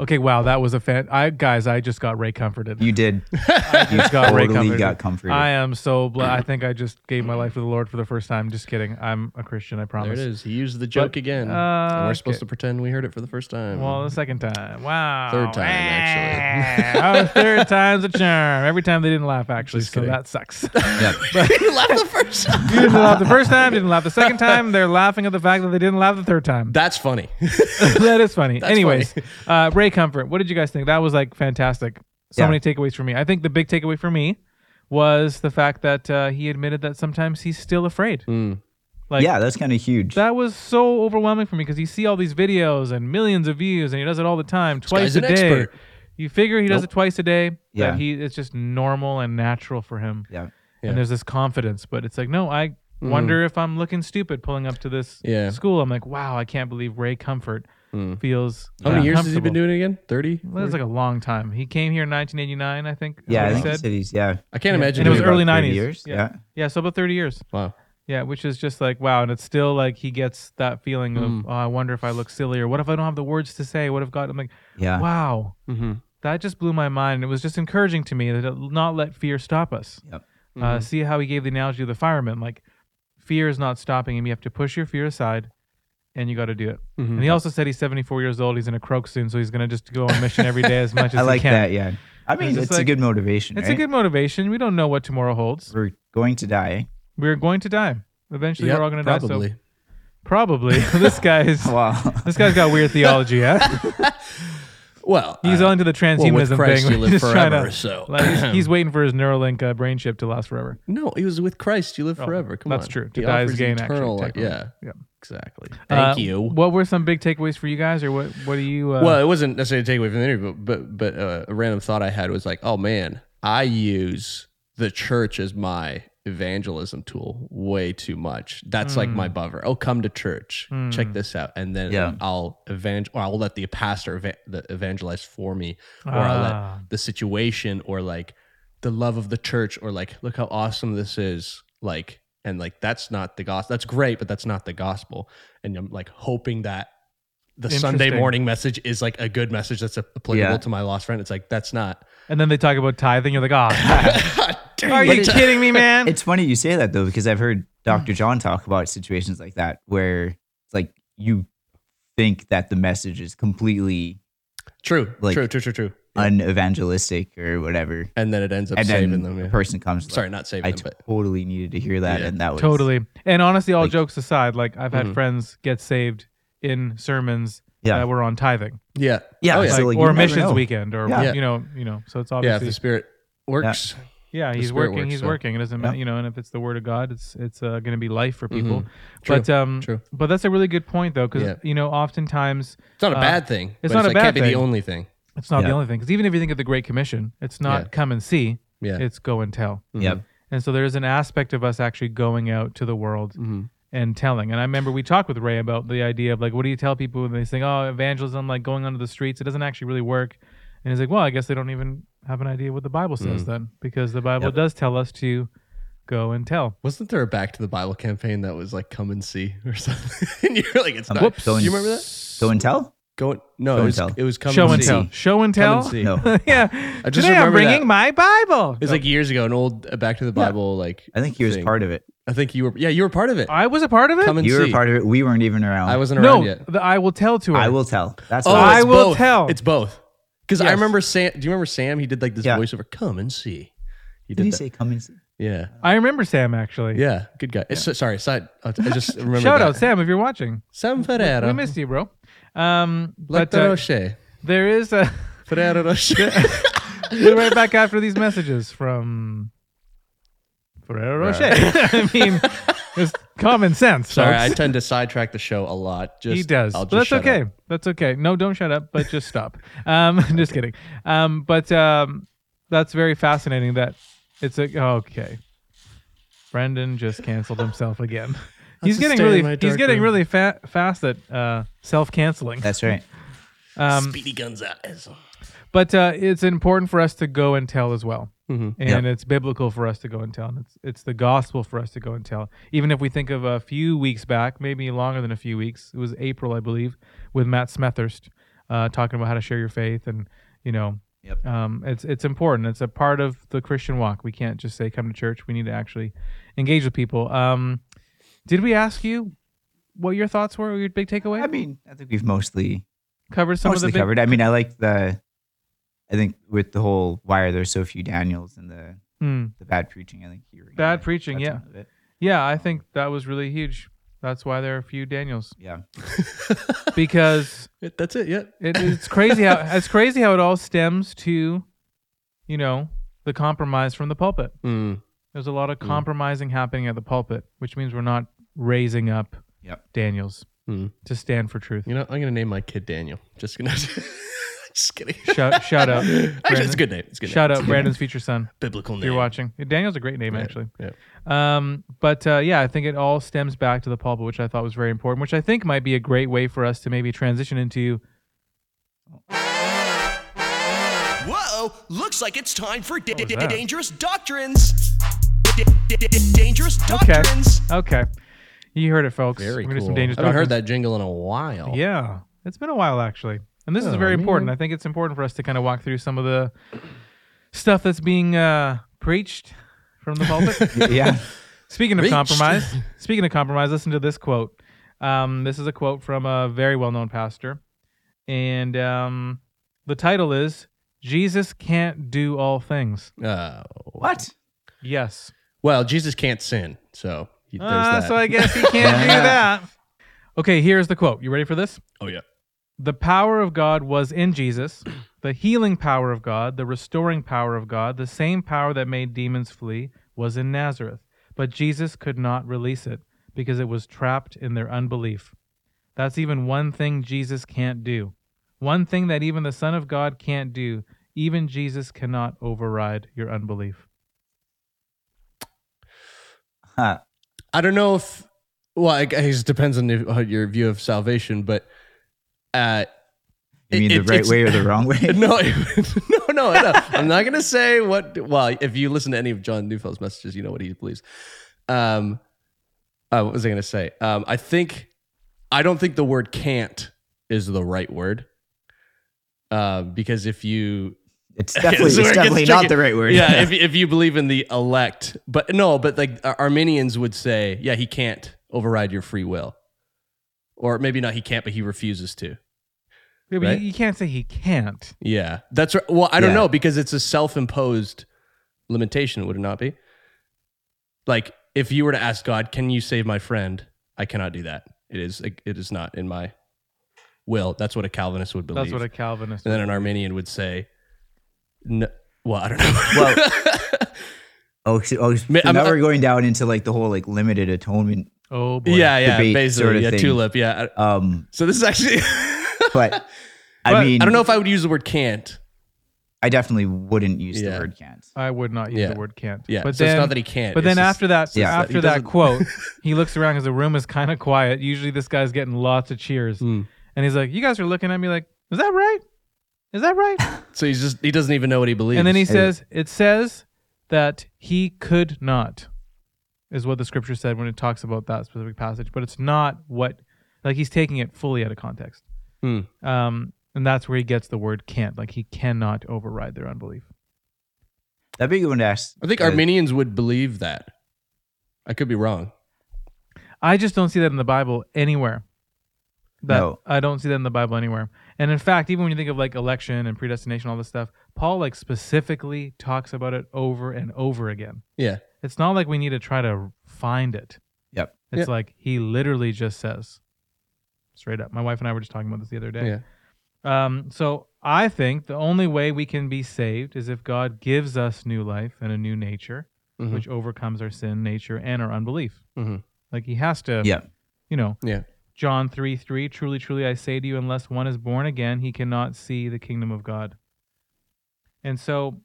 Okay, wow, that was a fan. I guys, I just got Ray comforted. You did. I just got Ray totally comforted. got comforted. I am so blessed. I think I just gave my life to the Lord for the first time. Just kidding. I'm a Christian. I promise. There promise. it is. He used the joke But, again. uh, and we're supposed okay. to pretend we heard it for the first time. Well, the second time. Wow. Third time, actually. oh, third time's a charm. Every time they didn't laugh, actually. Just so kidding. that sucks. yeah. you laughed the first time. you didn't laugh the first time, didn't laugh the second time. They're laughing at the fact that they didn't laugh the third time. That's funny. that is funny. That's Anyways, Uh, Ray Comfort, what did you guys think? That was like fantastic. So Yeah. many takeaways for me. I think the big takeaway for me was the fact that uh, he admitted that sometimes he's still afraid. Mm. Like, yeah, that's kind of huge. That was so overwhelming for me because you see all these videos and millions of views, and he does it all the time, twice guy's a an day. expert. You figure he does it twice a day. Yeah. He it's just normal and natural for him. yeah. Yeah. And there's this confidence, but it's like, no, I wonder if I'm looking stupid pulling up to this Yeah. school. I'm like, wow, I can't believe Ray Comfort Mm. feels. How many years has he been doing it again? 30? Well, it's like a long time. He came here in 1989, I think. is Yeah, what I he think he said. said he's, yeah. I can't Yeah. imagine. And it was doing early about 30 90s. years. Yeah. Yeah. Yeah, so about 30 years. Wow. Yeah, which is just like wow, and it's still like he gets that feeling of Mm. oh, I wonder if I look silly or what if I don't have the words to say? What if God? I'm like, Yeah. wow, Mm-hmm. that just blew my mind. It was just encouraging to me that it, not let fear stop us. Yep. Uh, see how he gave the analogy of the fireman. Like fear is not stopping him. You have to push your fear aside, and you got to do it. Mm-hmm. And he also said he's 74 years old. He's in a croak soon, so he's gonna just go on mission every day as much as I like he can. that. Yeah. I mean, just it's a good motivation. It's right? a good motivation. We don't know what tomorrow holds. We're going to die. We're going to die. Eventually, Yep, we're all going to die. probably. So probably this guy's Wow. this guy's got weird theology. Yeah, well, he's uh, on to the transhumanism well, thing. you live trying forever. to- so like, he's, he's waiting for his Neuralink uh, brain chip to last forever. no, he was with Christ. You live forever. Come Oh, that's on, true. To He die is gain, actually, eternal life. Yeah, Yeah. exactly. Thank Uh, you. What were some big takeaways for you guys, or what? What do you? Uh, well, it wasn't necessarily a takeaway from the interview, but but uh, a random thought I had was like, oh man, I use the church as my evangelism tool way too much. That's like Hmm. my buffer. Oh, come to church, check this out, and then Yeah. I'll evangel. Or I'll let the pastor eva- the evangelize for me, or I'll Ah. let the situation or like the love of the church, or like look how awesome this is, like. And like that's not the gospel. That's great, but that's not the gospel. And I'm like hoping that the Sunday morning message is like a good message that's applicable Yeah. to my lost friend. It's like that's not. and then they talk about tithing. You're like, oh, are you it- kidding me, man? It's funny you say that though, because I've heard Dr. John talk about situations like that where it's like you think that the message is completely True, Like- true, true, true, true. unevangelistic or whatever. And then it ends up And saving then them. a person comes Sorry, like, not saving I them, but totally needed to hear that Yeah. and that was Totally. And honestly, all Like- jokes aside, like I've had Mhm. friends get saved in sermons Yeah. that were on tithing, yeah, Yeah, oh, yeah. so, like, like, or missions know. weekend, or Yeah. you know, you know. So it's yeah. If obviously the spirit works, Yeah, The he's working. works, he's so- working. It doesn't Yeah. matter, you know. And if it's the word of God, it's it's uh, going to be life for people. Mhm. True, But um, true. but that's a really good point though, because Yeah. you know, oftentimes it's not a uh, bad thing. it's but not a like, bad can't be the only thing. it's not the only thing. Because even if you think of the Great Commission, it's not Yeah. come and see; Yeah, it's go and tell. Yep. And so there's an aspect of us actually going out to the world Mhm. and telling. And I remember we talked with Ray about the idea of like, what do you tell people when they think, oh, evangelism, like going onto the streets, it doesn't actually really work. And he's like, well, I guess they don't even have an idea what the Bible says then, because the Bible Yep. does tell us to go and tell. Wasn't there a Back to the Bible campaign that was like "Come and see" or something? and you're like, "It's Um, not." whoops. Go Do and- you remember that? Go and tell? Go no, Show it and was, tell. it was "Come Show and, and see." tell. Show and Come tell. and see. No. yeah. I just Today I'm bringing that. my Bible. It was like years ago, an old uh, Back to the Bible like. I think he was thing. part of it. I think you were. Yeah, you were part of it. I was a part of it. Come and You see. were part of it. We weren't even around. I wasn't around no, yet. the I will tell to her. I will tell. That's Oh, what I will both. tell. It's both. Because I Yes. remember Sam. Do you remember Sam? He did like this Yeah. voiceover. Come and see. He did did he that. say come and see? Yeah. I remember Sam actually. Yeah. Good guy. It's- sorry. Side. I just remember. Shout that. out Sam if you're watching. Sam Ferreira. We missed you, bro. Um, Like but uh, Rocher. there is a. Ferreira Rocher. we'll be right back after these messages from Ferrero Rocher. I mean, it's common sense. Sorry, I tend to sidetrack the show a lot. Just, he does. I'll just that's shut okay. up. That's okay. No, don't shut up, but just stop. Um, just kidding. Um, but um, that's very fascinating. That it's a okay. Brendan just canceled himself again. he's getting really he's getting room. really fa- fast at uh, self canceling. That's right. Um, Speedy Gonzalez. but uh, it's important for us to go and tell as well. Mhm. and it's biblical for us to go and tell. And it's it's the gospel for us to go and tell. Even if we think of a few weeks back, maybe longer than a few weeks, it was April, I believe, with Matt Smethurst uh, talking about how to share your faith, and you know, Yep. um, it's it's important. It's a part of the Christian walk. We can't just say come to church. We need to actually engage with people. Um, did we ask you what your thoughts were? Or your big takeaway? I mean, I think we've mostly covered some mostly of the big, covered. I mean, I like the. I think with the whole why are there so few Daniels and the Hmm. the bad preaching, I think you were Bad gonna preaching, touch yeah. it. Yeah, I think that was really huge. That's why there are a few Daniels Yeah. because It- That's it. Yeah. it, it's crazy how it's crazy how it all stems to, you know, the compromise from the pulpit. Mm. There's a lot of compromising happening at the pulpit, which means we're not raising up Yep. Daniels Hmm. to stand for truth. You know, I'm gonna name my kid Daniel. Just gonna. just kidding. Shout, shout out, Actually, it's a good name. It's a good. shout name. out Brandon's future son. Biblical name. you're watching, Daniel's a great name Yeah, actually. Yeah. Um, but uh, yeah, I think it all stems back to the pulpit, which I thought was very important. Which I think might be a great way for us to maybe transition into. Whoa! Looks like it's time for da- was da- dangerous doctrines. Da- da- da- da- dangerous Okay, doctrines. okay, okay. you heard it, folks. Very We're cool. some dangerous I haven't heard that jingle in a while. Yeah, it's been a while actually, and this is Oh, very man. important. I think it's important for us to kind of walk through some of the stuff that's being uh, preached from the pulpit. yeah. speaking of Preached. compromise, speaking of compromise, listen to this quote. Um, this is a quote from a very well-known pastor, and um, the title is "Jesus can't do all things." Oh. What? Yes, Well, Jesus can't sin, so he- there's Ah, that. so I guess he can't do that. Okay, here's the quote. You ready for this? oh yeah. The power of God was in Jesus, the healing power of God, the restoring power of God, the same power that made demons flee was in Nazareth. But Jesus could not release it because it was trapped in their unbelief. That's even one thing Jesus can't do. One thing that even the Son of God can't do. Even Jesus cannot override your unbelief. Huh. I don't know if well, I guess it depends on uh, your view of salvation, but uh You mean it- the right way or the wrong way? no, no, no, no. I'm not gonna say what. Well, if you listen to any of John Neufeld's messages, you know what he believes. Um, uh, what was I gonna say? Um, I think I don't think the word "can't" is the right word. Uh, because if you It's definitely, it's where it gets definitely not the right word. Yeah, if if you believe in the elect, but no, but like Ar- Arminians would say, yeah, he can't override your free will, or maybe not. He can't, but he refuses to. Yeah, but Right. you, you can't say he can't. Yeah, that's right. Well, I don't Yeah. know because it's a self-imposed limitation, would it not be? Like if you were to ask God, "Can you save my friend?" I cannot do that. It is it is not in my will. That's what a Calvinist would believe. That's what a Calvinist. and then would an believe. Arminian would say, no, "Well, I don't know." Well, oh, so, oh, so Ma- I'm- now we're going down into like the whole like limited atonement. Oh boy. yeah, yeah, debate basically, sort of yeah, thing. tulip, yeah. Um, So this is actually, but I But mean, I don't know if I would use the word "can't." I definitely wouldn't use Yeah. the word can't. I would not use Yeah. the word can't. Yeah, but so then, it's not that he can't. But then just- after that, Yeah. after He that quote, he looks around because the room is kind of quiet. Usually, this guy's getting lots of cheers, Hmm. and he's like, "You guys are looking at me like, is that right? Is that right?" so he's just he doesn't even know what he believes. and then he says, "It says that he could not," is what the scripture said when it talks about that specific passage. But it's not what, like he's taking it fully out of context. Hmm. Um, and that's where he gets the word can't. Like he cannot override their unbelief. That'd be a good one to ask. I think uh, Arminians would believe that. I could be wrong. I just don't see that in the Bible anywhere. That No. I don't see that in the Bible anywhere. And in fact, even when you think of like election and predestination, all this stuff, Paul like specifically talks about it over and over again. Yeah. It's not like we need to try to find it. Yep. It's Yeah. like he literally just says straight up. My wife and I were just talking about this the other day. Yeah. Um, so I think the only way we can be saved is if God gives us new life and a new nature, Mhm. which overcomes our sin nature and our unbelief. Mhm. Like he has to, Yeah. you know, Yeah. John 3 3, truly, truly, I say to you, unless one is born again, he cannot see the kingdom of God. And so,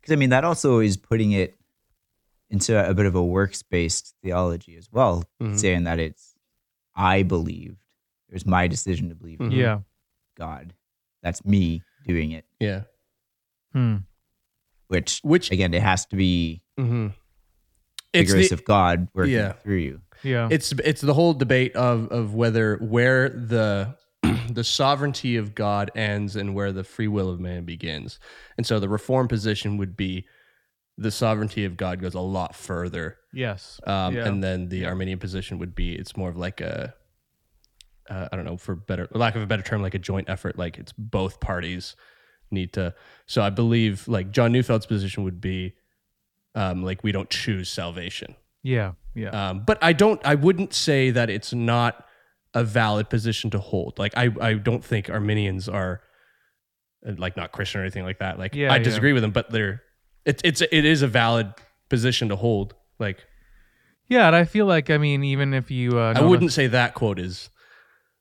Because I mean, that also is putting it into a bit of a works based theology as well, Mhm. saying that it's, I believed. It was my decision to believe in Mhm. yeah. God. That's me doing it, Yeah. Hmm. which, Which again, it has to be hmm it's vigorous the, of God working Yeah. through you. Yeah. it's it's the whole debate of of whether where the the sovereignty of God ends and where the free will of man begins. And so the reform position would be the sovereignty of God goes a lot further. yes. Um, Yeah. And then the Arminian position would be it's more of like a, uh, I don't know, for better lack of a better term, like a joint effort. Like it's both parties need to. So I believe like John Neufeld's position would be um, like we don't choose salvation. Yeah. Yeah. Um, but I don't. I wouldn't say that it's not a valid position to hold. Like I, I don't think Arminians are uh, like not Christian or anything like that. Like Yeah, I yeah. disagree with them, but they're it's it's it is a valid position to hold. Like yeah. And I feel like, I mean, even if you, uh, I wouldn't say that quote is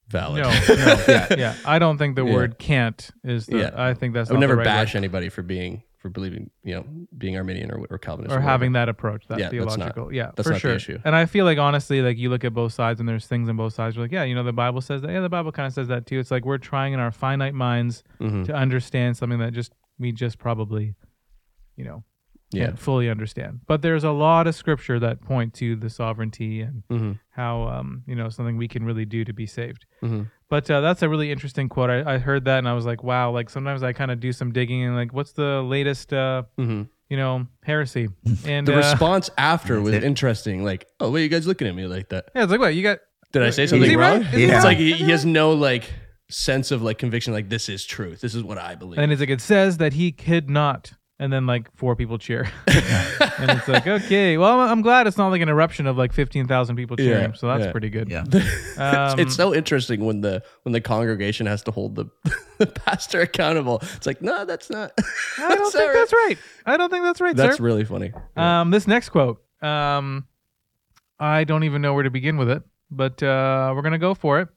valid. No, no, yeah, yeah. I don't think the Yeah. word can't is the, Yeah. I think that's I would never right bash word. anybody for being for believing you know being Arminian or, or Calvinist or whatever. having that approach, that Yeah, that's not- theological. yeah, that's for not the sure. issue. And I feel like honestly, like you look at both sides and there's things on both sides. You're like, yeah, you know, the Bible says that. Yeah, the Bible kind of says that too. It's like we're trying in our finite minds Mhm. to understand something that just we just probably, you know, Yeah. can't fully understand. But there's a lot of scripture that point to the sovereignty and Mhm. how um you know something we can really do to be saved. Mhm. But uh, that's a really interesting quote. I, I heard that and I was like, wow. Like sometimes I kind of do some digging and like, what's the latest, uh, Mhm. you know, heresy? And The uh, response after was it. interesting. Like, oh, wait, you guys looking at me like that? yeah, it's like, what you got? Did I say something wrong? right? Yeah. It's like he, he he has no like sense of like conviction. Like this is truth. This is what I believe. And it's like it says that he could not, and then like four people cheer, and it's like okay. Well, I'm, I'm glad it's not like an eruption of like fifteen thousand people cheering. Yeah, so that's yeah. pretty good. Yeah. It's- Um, it's so interesting when the when the congregation has to hold the, the pastor accountable. It's like, no, that's not. I don't that's think not that's right. I don't think that's right, That's sir. really funny. Um, this next quote, um, I don't even know where to begin with it, but uh, we're gonna go for it.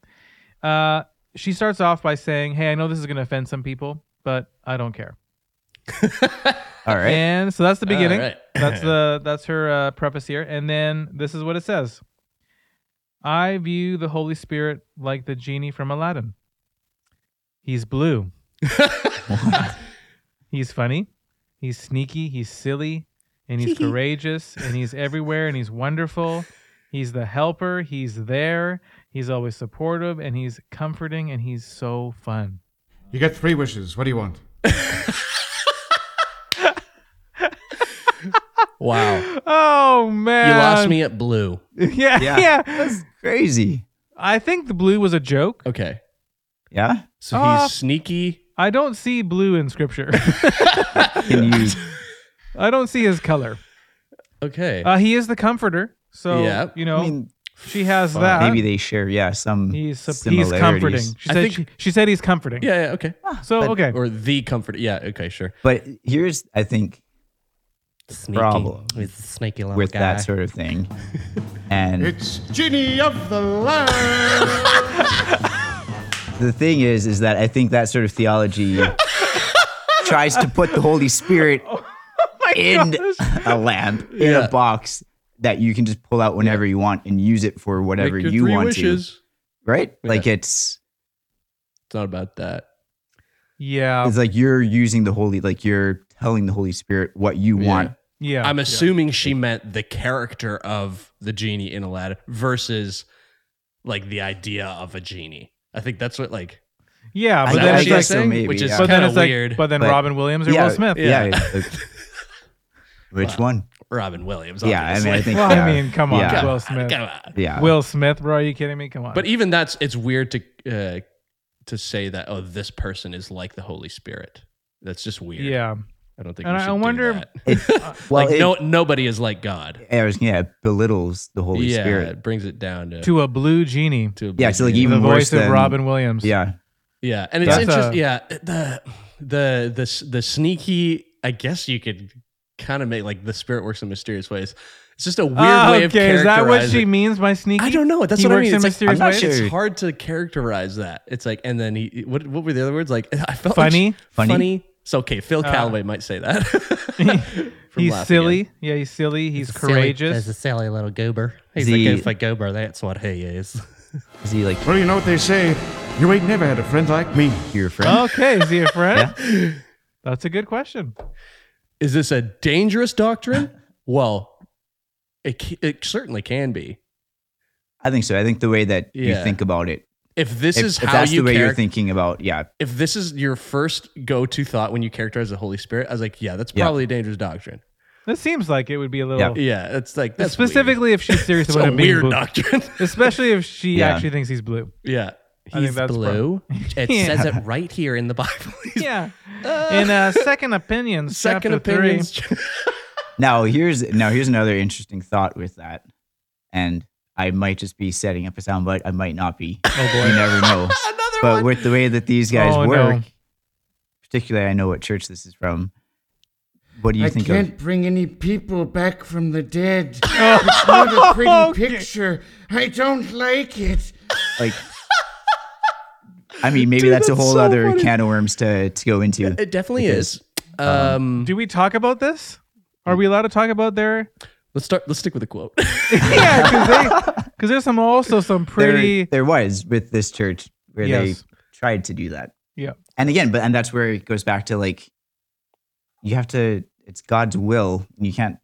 Uh, she starts off by saying, "Hey, I know this is gonna offend some people, but I don't care." All right. And so that's the beginning. right. that's the that's her uh, preface here, and then this is what it says. I view the Holy Spirit like the genie from Aladdin. He's blue. he's funny. He's sneaky. He's silly. And he's courageous. And he's everywhere. And he's wonderful. He's the helper. He's there. He's always supportive. And he's comforting. And he's so fun. You get three wishes. What do you want? Wow. Oh, man. You lost me at blue. Yeah. Yeah. Yeah. That's crazy. I think the blue was a joke. Okay. Yeah. So Uh, he's sneaky. I don't see blue in scripture. Can you? I don't see his color. Okay. Uh, he is the comforter. So, Yeah. you know, I mean, she has that. maybe they share. Yeah, some. He's he's similarities. comforting. She I said think- she, she said he's comforting. yeah, yeah, okay. So okay. Or the comfort. Yeah, okay, sure. But here's, I think, Sneaky. Problem He's a sneaky little with guy. that sort of thing, and It's Genie of the Lamb. the thing is, is that I think that sort of theology tries to put the Holy Spirit oh in a lamp in Yeah. a box that you can just pull out whenever you want and use it for whatever Make your you three want wishes. to. Right? Yeah. Like it's It's not about that. Yeah. it's like you're using the holy like you're telling the Holy Spirit what you Yeah. want. Yeah. I'm assuming she meant the character of the genie in Aladdin versus like the idea of a genie. I think that's what like yeah, but then what it's like, was saying? maybe, Which is yeah. kinda like, weird. but then But- Robin Williams or yeah, Will Smith. Yeah. Yeah. it's like- which one? Robin Williams. Yeah, I mean, I think. Well, yeah, I mean, come on, yeah, Will Smith. Come on. Yeah. Will Smith, bro? Are you kidding me? Come on. But even that's it's weird to uh, to say that oh this person is like the Holy Spirit. That's just weird. yeah, I don't think. And we I should do wonder- that. It, well, like it, no nobody is like God. I was, yeah, it belittles the Holy yeah, Spirit. it brings it down to to a blue genie, to a Yeah, so like even the worse voice of Robin Williams. Yeah, Yeah, and it's interesting. Yeah, the the the the sneaky. I guess you could kind of make like the spirit works in mysterious ways. It's just a weird Ah, way of okay, is that what she means by sneaky? I don't know. That's he what I mean. in It's, like, mysterious I'm not ways. sure. Sure. it's hard to characterize that. It's like, and then he. What what were the other words? Like I felt Funny? Like, Funny? funny. So okay, Phil Uh, Callaway might say that. He's silly. Again. Yeah, he's silly. He's, He's a silly- courageous. He's a silly little goober. He's Is he- a goofy goober. That's what he is. is he like well, you know what they say. You ain't never had a friend like me. your friend? okay, is he a friend? That's a good question. Is this a dangerous doctrine? well, it it certainly can be. I think so. I think the way that you think about it, If this if, is if how that's you the way you're thinking about, yeah, if this is your first go-to thought when you characterize the Holy Spirit, I was like, yeah, that's Yeah. probably a dangerous doctrine. This seems like it would be a little. Yeah, it's like that's weird. specifically if she's serious about a him being weird blue. doctrine. Especially if she Yeah. actually thinks he's blue. yeah, I think He's that's blue. It Yeah. says it right here in the Bible. Yeah. In uh, Second Opinions, second chapter three. opinions. Now here's now here's another interesting thought with that, and I might just be setting up a soundbite. I might not be. Oh boy. You never know. Another but one. with the way that these guys Oh, no. work, particularly, I know what church this is from. What do you I think I can't of? bring any people back from the dead. it's not a pretty Okay. picture. I don't like it. Like, I mean, maybe Dude, that's, a whole so other funny. can of worms to to go into. It definitely Because, is. Um, Do we talk about this? Are we allowed to talk about their? Let's start. Let's stick with the quote. yeah, because there's some also some pretty. there, there was with this church where Yes. they tried to do that. Yeah. And again, but and that's where it goes back to like you have to it's God's will. You can't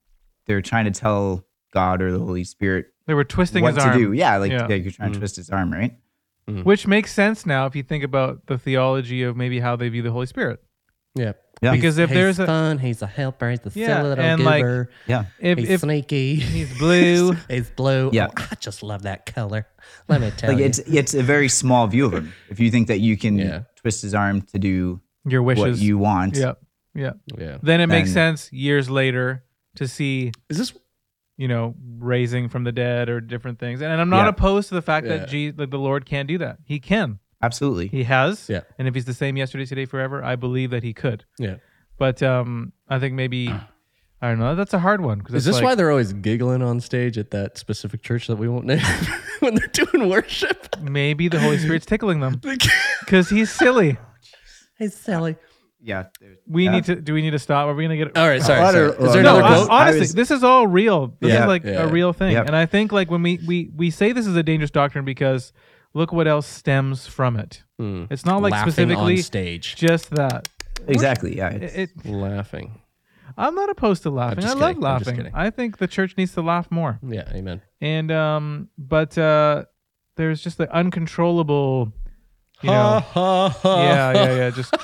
they're trying to tell God or the Holy Spirit They were twisting what his to arm, do. Yeah, like Yeah. yeah, you're trying to mm-hmm. twist his arm, right? Mm-hmm. which makes sense now if you think about the theology of maybe how they view the Holy Spirit. yeah. Yeah. Because if he's there's a fun, he's a helper. He's a Yeah, silly little and, like. Yeah. if he's if sneaky. he's blue, he's blue. Yeah. Oh, I just love that color. Let me tell Like you. it's it's a very small view of him. If you think that you can Yeah. twist his arm to do your what wishes. you want, yeah, Yeah. Yeah. Then it makes Then- sense years later to see, Is this you know, raising from the dead or different things. And I'm not Yeah. opposed to the fact Yeah. that Jesus, like the Lord can do that. He can. Absolutely. He has. Yeah. And if he's the same yesterday, today, forever, I believe that he could. yeah? But um, I think maybe I don't know. That's a hard one. 'cause Is it's this like, why they're always giggling on stage at that specific church that we won't name when they're doing worship? maybe the Holy Spirit's tickling them because he's silly? hey, silly. Yeah. there's- We yeah. need to. Do we need to stop? Are we gonna get? All right, sorry. I sorry. don't- Is there no, no, another I- hon- quote? honestly, was- this is all real. This Yeah. is like Yeah. a real thing, Yep. and I think like when we we we say this is a dangerous doctrine because look what else stems from it. Hmm. It's not like Laughing specifically on stage, just that. Exactly. Yeah. It, It's, it- laughing. I'm not opposed to laughing. I just love kidding. I'm just laughing. I think the church needs to laugh more. Yeah, amen. And um, but uh, there's just the uncontrollable, you know. ha ha. yeah, yeah, yeah. Just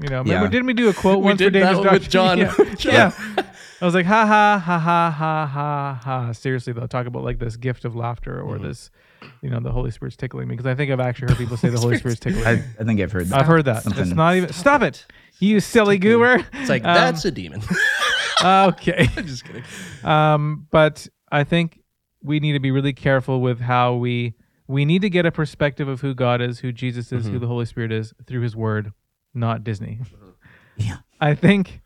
you know, remember? Yeah. Didn't we do a quote We once did for that Dangerous one with John. Yeah. yeah. I was like, ha ha ha ha ha ha ha. Seriously, they'll talk about like this gift of laughter or Mm-hmm. this, you know, the Holy Spirit's tickling me because I think I've actually heard people say the Holy Spirit's tickling. I, me. I think I've heard that. I've heard that. Something- It's not even. Stop it, you silly goober. It's like Um, that's a demon. okay. I'm just kidding. Um, but I think we need to be really careful with how we we need to get a perspective of who God is, who Jesus is, Mm-hmm. who the Holy Spirit is through His Word, not Disney. Yeah. I think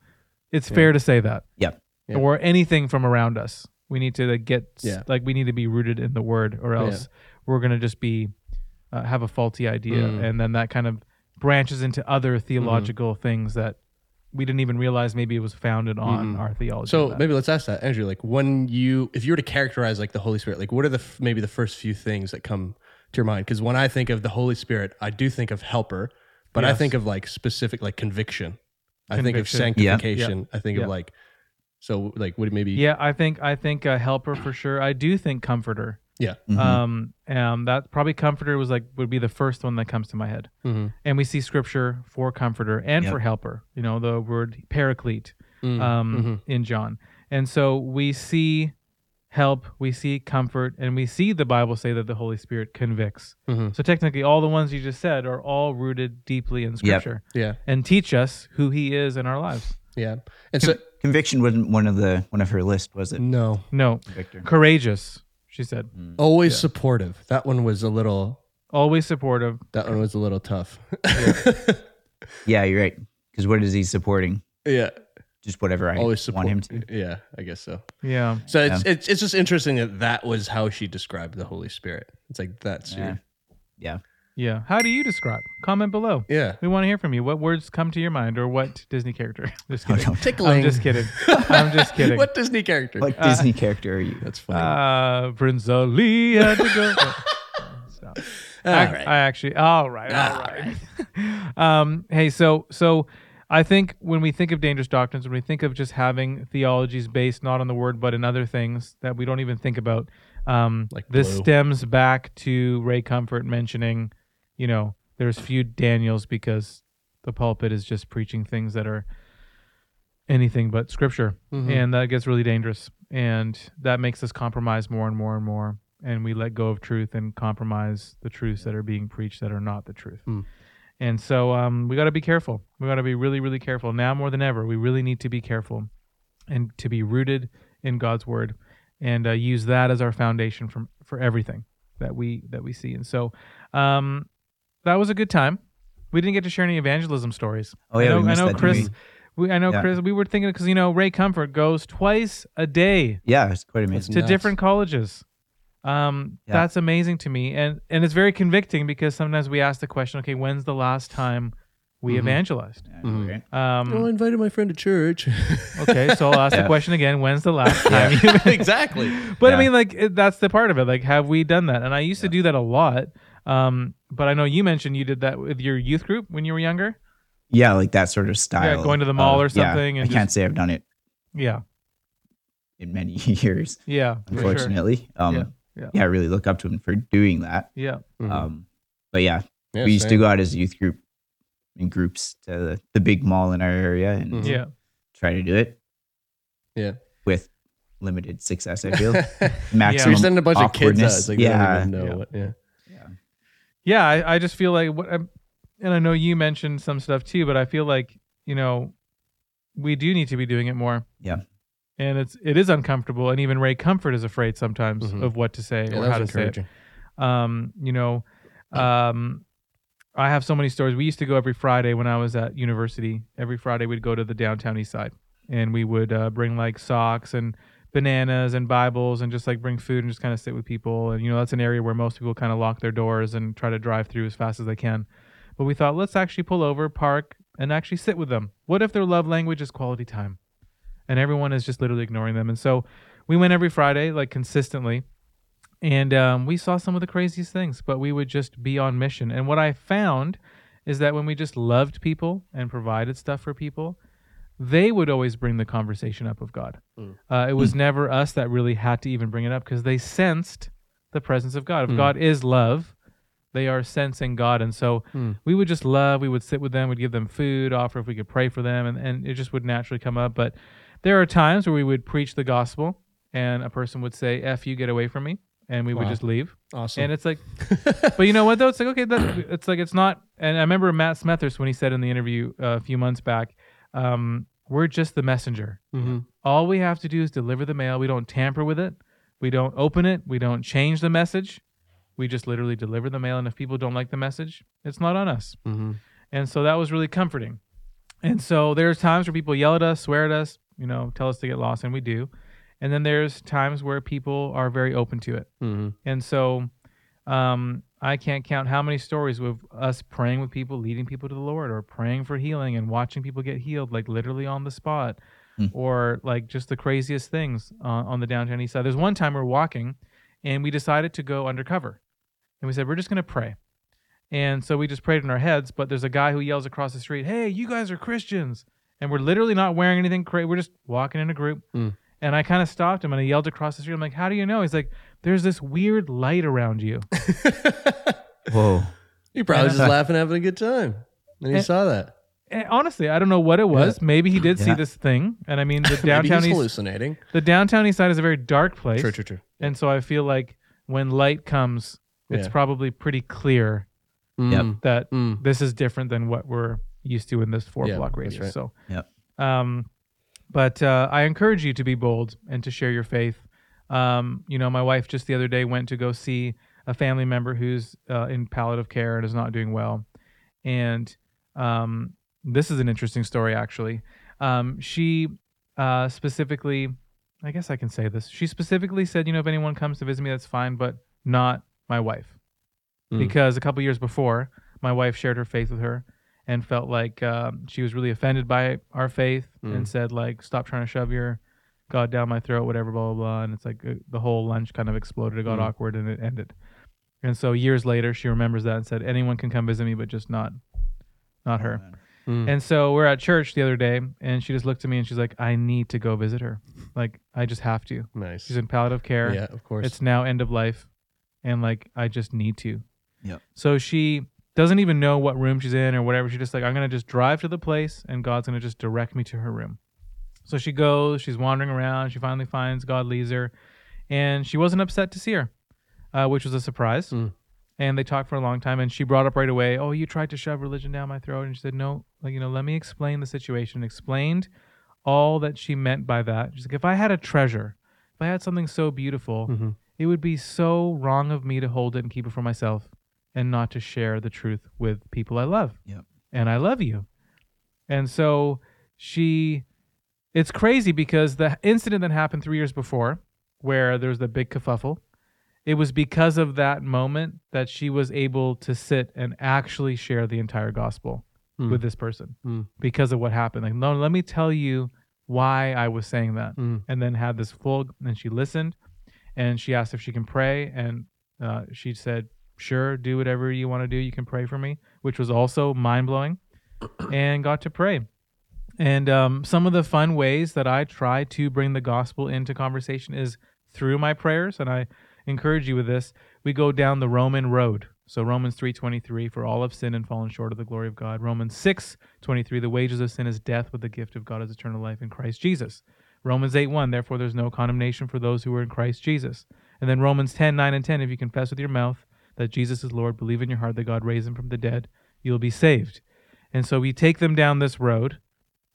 it's fair to say that, Yep. Yeah. or anything from around us. We need to like, get Yeah. like we need to be rooted in the Word, or else we're gonna just be uh, have a faulty idea, Mm. and then that kind of branches into other theological things that we didn't even realize maybe it was founded on Mhm. our theology. So maybe let's ask that, Andrew. Like when you, if you were to characterize like the Holy Spirit, like what are the f- maybe the first few things that come to your mind? Because when I think of the Holy Spirit, I do think of helper, but I think of like specific like conviction. I think of Conviction. sanctification. I think Yeah. of like, so like would it maybe? Yeah, I think I think a helper for sure. I do think comforter. Yeah. Mhm. Um, um, that probably comforter was like would be the first one that comes to my head. Mhm. And we see scripture for comforter and Yep. for helper. You know, the word paraclete Mm. um, Mhm. in John. And so we see help, we see comfort, and we see the Bible say that the Holy Spirit convicts. Mhm. So technically, all the ones you just said are all rooted deeply in Scripture Yeah. and teach us who He is in our lives. Yeah. And so Conviction wasn't one of the one of her list, was it, no, No, Victor? courageous. She said, hmm. always supportive. That one was a little. always supportive. That one was a little tough. Yeah, you're right. Because what is he supporting? yeah. Just whatever I Always support want him to. Yeah, I guess so. Yeah. So it's, it's it's just interesting that that was how she described the Holy Spirit. It's like that's Yeah. your Yeah. Yeah. How do you describe? Comment below. yeah. We want to hear from you. What words come to your mind or what Disney character? Just Oh, kidding. no. Tickling. I'm just kidding. I'm just kidding. what Disney character? What Disney character are you? That's funny. Uh, Prince Ali had to go. Stop. All I, right. I actually, all right, all All right. um, hey, so, so I think when we think of dangerous doctrines, when we think of just having theologies based not on the word but in other things that we don't even think about, um, Like this blue. stems back to Ray Comfort mentioning, you know, there's few Daniels because the pulpit is just preaching things that are anything but scripture, Mhm. and that gets really dangerous, and that makes us compromise more and more and more, and we let go of truth and compromise the truths that are being preached that are not the truth. Hmm. And so um, we got to be careful. We got to be really, really careful now more than ever. We really need to be careful and to be rooted in God's word and uh, use that as our foundation from for everything that we that we see. And so um, that was a good time. We didn't get to share any evangelism stories. Oh, yeah, I know, we missed I know that, Chris. We, I know Yeah. Chris. We were thinking because you know Ray Comfort goes twice a day Yeah, it's quite amazing. to nuts. different colleges. Um, Yeah. that's amazing to me, and and it's very convicting because sometimes we ask the question, okay, when's the last time we Mhm. evangelized? Yeah, right? Um, oh, I invited my friend to church. okay, so I'll ask the question again: When's the last time exactly. but I mean, like it, that's the part of it. Like, have we done that? And I used to do that a lot. Um, but I know you mentioned you did that with your youth group when you were younger. Yeah, like that sort of style. Yeah, going to the mall of- or something Yeah, and I can't say I've done it Yeah, in many years, yeah, for sure. unfortunately. Um, Yeah, yeah, yeah. I really look up to him for doing that. Yeah, Mhm. Um, but yeah, Yeah, we used to go out as a youth group in groups to the, the big mall in our area and Mhm. yeah. try to do it Yeah. with limited success. I feel You're sending a bunch of kids out. like, yeah. yeah, Don't even know Yeah. what, yeah. Yeah, I, I just feel like what, I'm- and I know you mentioned some stuff too, but I feel like you know, we do need to be doing it more. Yeah. And it's it is uncomfortable, and even Ray Comfort is afraid sometimes Mhm. of what to say Yeah, or how to was say it. Um, you know, um, I have so many stories. We used to go every Friday when I was at university. Every Friday we'd go to the downtown east side, and we would uh, bring like socks and bananas and Bibles, and just like bring food and just kind of sit with people. And you know, that's an area where most people kind of lock their doors and try to drive through as fast as they can. But we thought, let's actually pull over, park, and actually sit with them. What if their love language is quality time? And everyone is just literally ignoring them. And so we went every Friday, like consistently and um, we saw some of the craziest things but we would just be on mission and what i found is that when we just loved people and provided stuff for people they would always bring the conversation up of god uh, it was never us that really had to even bring it up because they sensed the presence of god if Mm. god is love they are sensing god and so Mm. we would just love we would sit with them we'd give them food offer if we could pray for them and, and it just would naturally come up but there are times where we would preach the gospel and a person would say f you get away from me and we would just leave Awesome. and it's like, but you know what though? It's like okay, that it's like it's not. And I remember Matt Smethurst when he said in the interview uh, a few months back, um, "We're just the messenger. Mhm. All we have to do is deliver the mail. We don't tamper with it. We don't open it. We don't change the message. We just literally deliver the mail. And if people don't like the message, it's not on us. Mhm. And so that was really comforting. And so there's times where people yell at us, swear at us, you know, tell us to get lost, and we do. And then there's times where people are very open to it. Mhm. And so um, I can't count how many stories with us praying with people, leading people to the Lord, or praying for healing and watching people get healed, like literally on the spot, or like just the craziest things uh, on the downtown east side. There's one time we we're walking and we decided to go undercover. And we said, we're just going to pray. And so we just prayed in our heads, but there's a guy who yells across the street, Hey, you guys are Christians. And we're literally not wearing anything crazy. We're just walking in a group. Mm. And I kind of stopped him and I yelled across the street. I'm like, How do you know? He's like, There's this weird light around you. Whoa. He probably was And- just laughing, having a good time. And he And- saw that. And honestly, I don't know what it was. Maybe he did see Yeah. this thing. And I mean, the Maybe downtown he's east, hallucinating. the downtown east side is a very dark place. True, true, true. And so I feel like when light comes, it's Yeah. probably pretty clear Mm. that Mm. this is different than what we're used to in this four Yeah, block that's radius. right. So, Yep. um, but uh, I encourage you to be bold and to share your faith. Um, you know, my wife just the other day went to go see a family member who's uh, in palliative care and is not doing well, and um, this is an interesting story actually. Um, she uh, specifically, I guess I can say this. She specifically said, you know, if anyone comes to visit me, that's fine, but not my wife Mm. because a couple years before, my wife shared her faith with her and felt like um, she was really offended by our faith Mm. and said like, "Stop trying to shove your God down my throat," whatever, blah blah blah. And it's like uh, the whole lunch kind of exploded. It got Mm. awkward and it ended. And so years later, she remembers that and said, "Anyone can come visit me, but just not, not her." Mm. And so we're at church the other day, and she just looked at me and she's like, "I need to go visit her. Like, I just have to. Nice. She's in palliative care. Yeah, of course. It's now end of life, and like I just need to." Yeah. So she doesn't even know what room she's in or whatever. She's just like, I'm gonna just drive to the place, and God's gonna just direct me to her room. So she goes. She's wandering around. She finally finds God leads her, and she wasn't upset to see her, uh, which was a surprise. Mm. And they talked for a long time, and she brought up right away, "Oh, you tried to shove religion down my throat," and she said, "No, like you know, let me explain the situation." Explained all that she meant by that. She's like, "If I had a treasure, if I had something so beautiful, Mhm. it would be so wrong of me to hold it and keep it for myself and not to share the truth with people I love. Yep. And I love you. And so she, it's crazy because the incident that happened three years before, where there was the big kerfuffle, it was because of that moment that she was able to sit and actually share the entire gospel Mm. with this person Mm. because of what happened. Like, no, let me tell you why I was saying that Mm. and then had this full and she listened and she asked if she can pray and uh, she said sure do whatever you want to do you can pray for me which was also mind-blowing and got to pray and um, some of the fun ways that i try to bring the gospel into conversation is through my prayers and i encourage you with this we go down the roman road so romans 3.23 for all have sinned and fallen short of the glory of god romans 6.23 the wages of sin is death but the gift of god is eternal life in christ jesus Romans 8:1 therefore there's no condemnation for those who are in Christ Jesus. And then Romans 10:9 and 10, if you confess with your mouth that Jesus is Lord, believe in your heart that God raised him from the dead, you'll be saved. And so we take them down this road.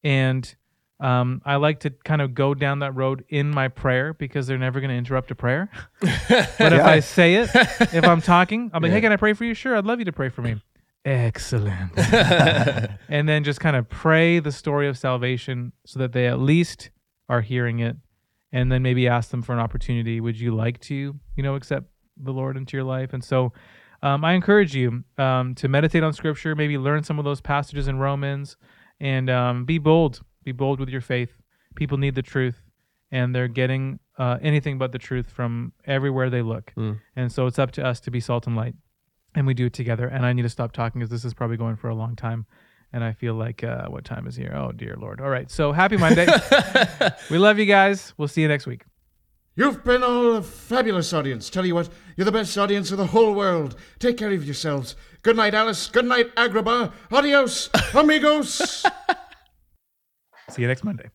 And Um, I like to kind of go down that road in my prayer because they're never going to interrupt a prayer. but if I say it, if I'm talking, I'm like, hey, can I pray for you? Sure, I'd love you to pray for me. Excellent. and then just kind of pray the story of salvation so that they at least are hearing it. And then maybe ask them for an opportunity. Would you like to, you know, accept the Lord into your life? And so um, I encourage you um, to meditate on Scripture, maybe learn some of those passages in Romans, and um, be bold. Be bold with your faith. People need the truth, and they're getting uh, anything but the truth from everywhere they look. And so it's up to us to be salt and light, and we do it together. And I need to stop talking because this is probably going for a long time. And I feel like, uh, what time is here? Oh, dear Lord. All right. So happy Monday. we love you guys. We'll see you next week. You've been all a fabulous audience. Tell you what, you're the best audience of the whole world. Take care of yourselves. Good night, Alice. Good night, Agrabah. Adios, amigos. See you next Monday.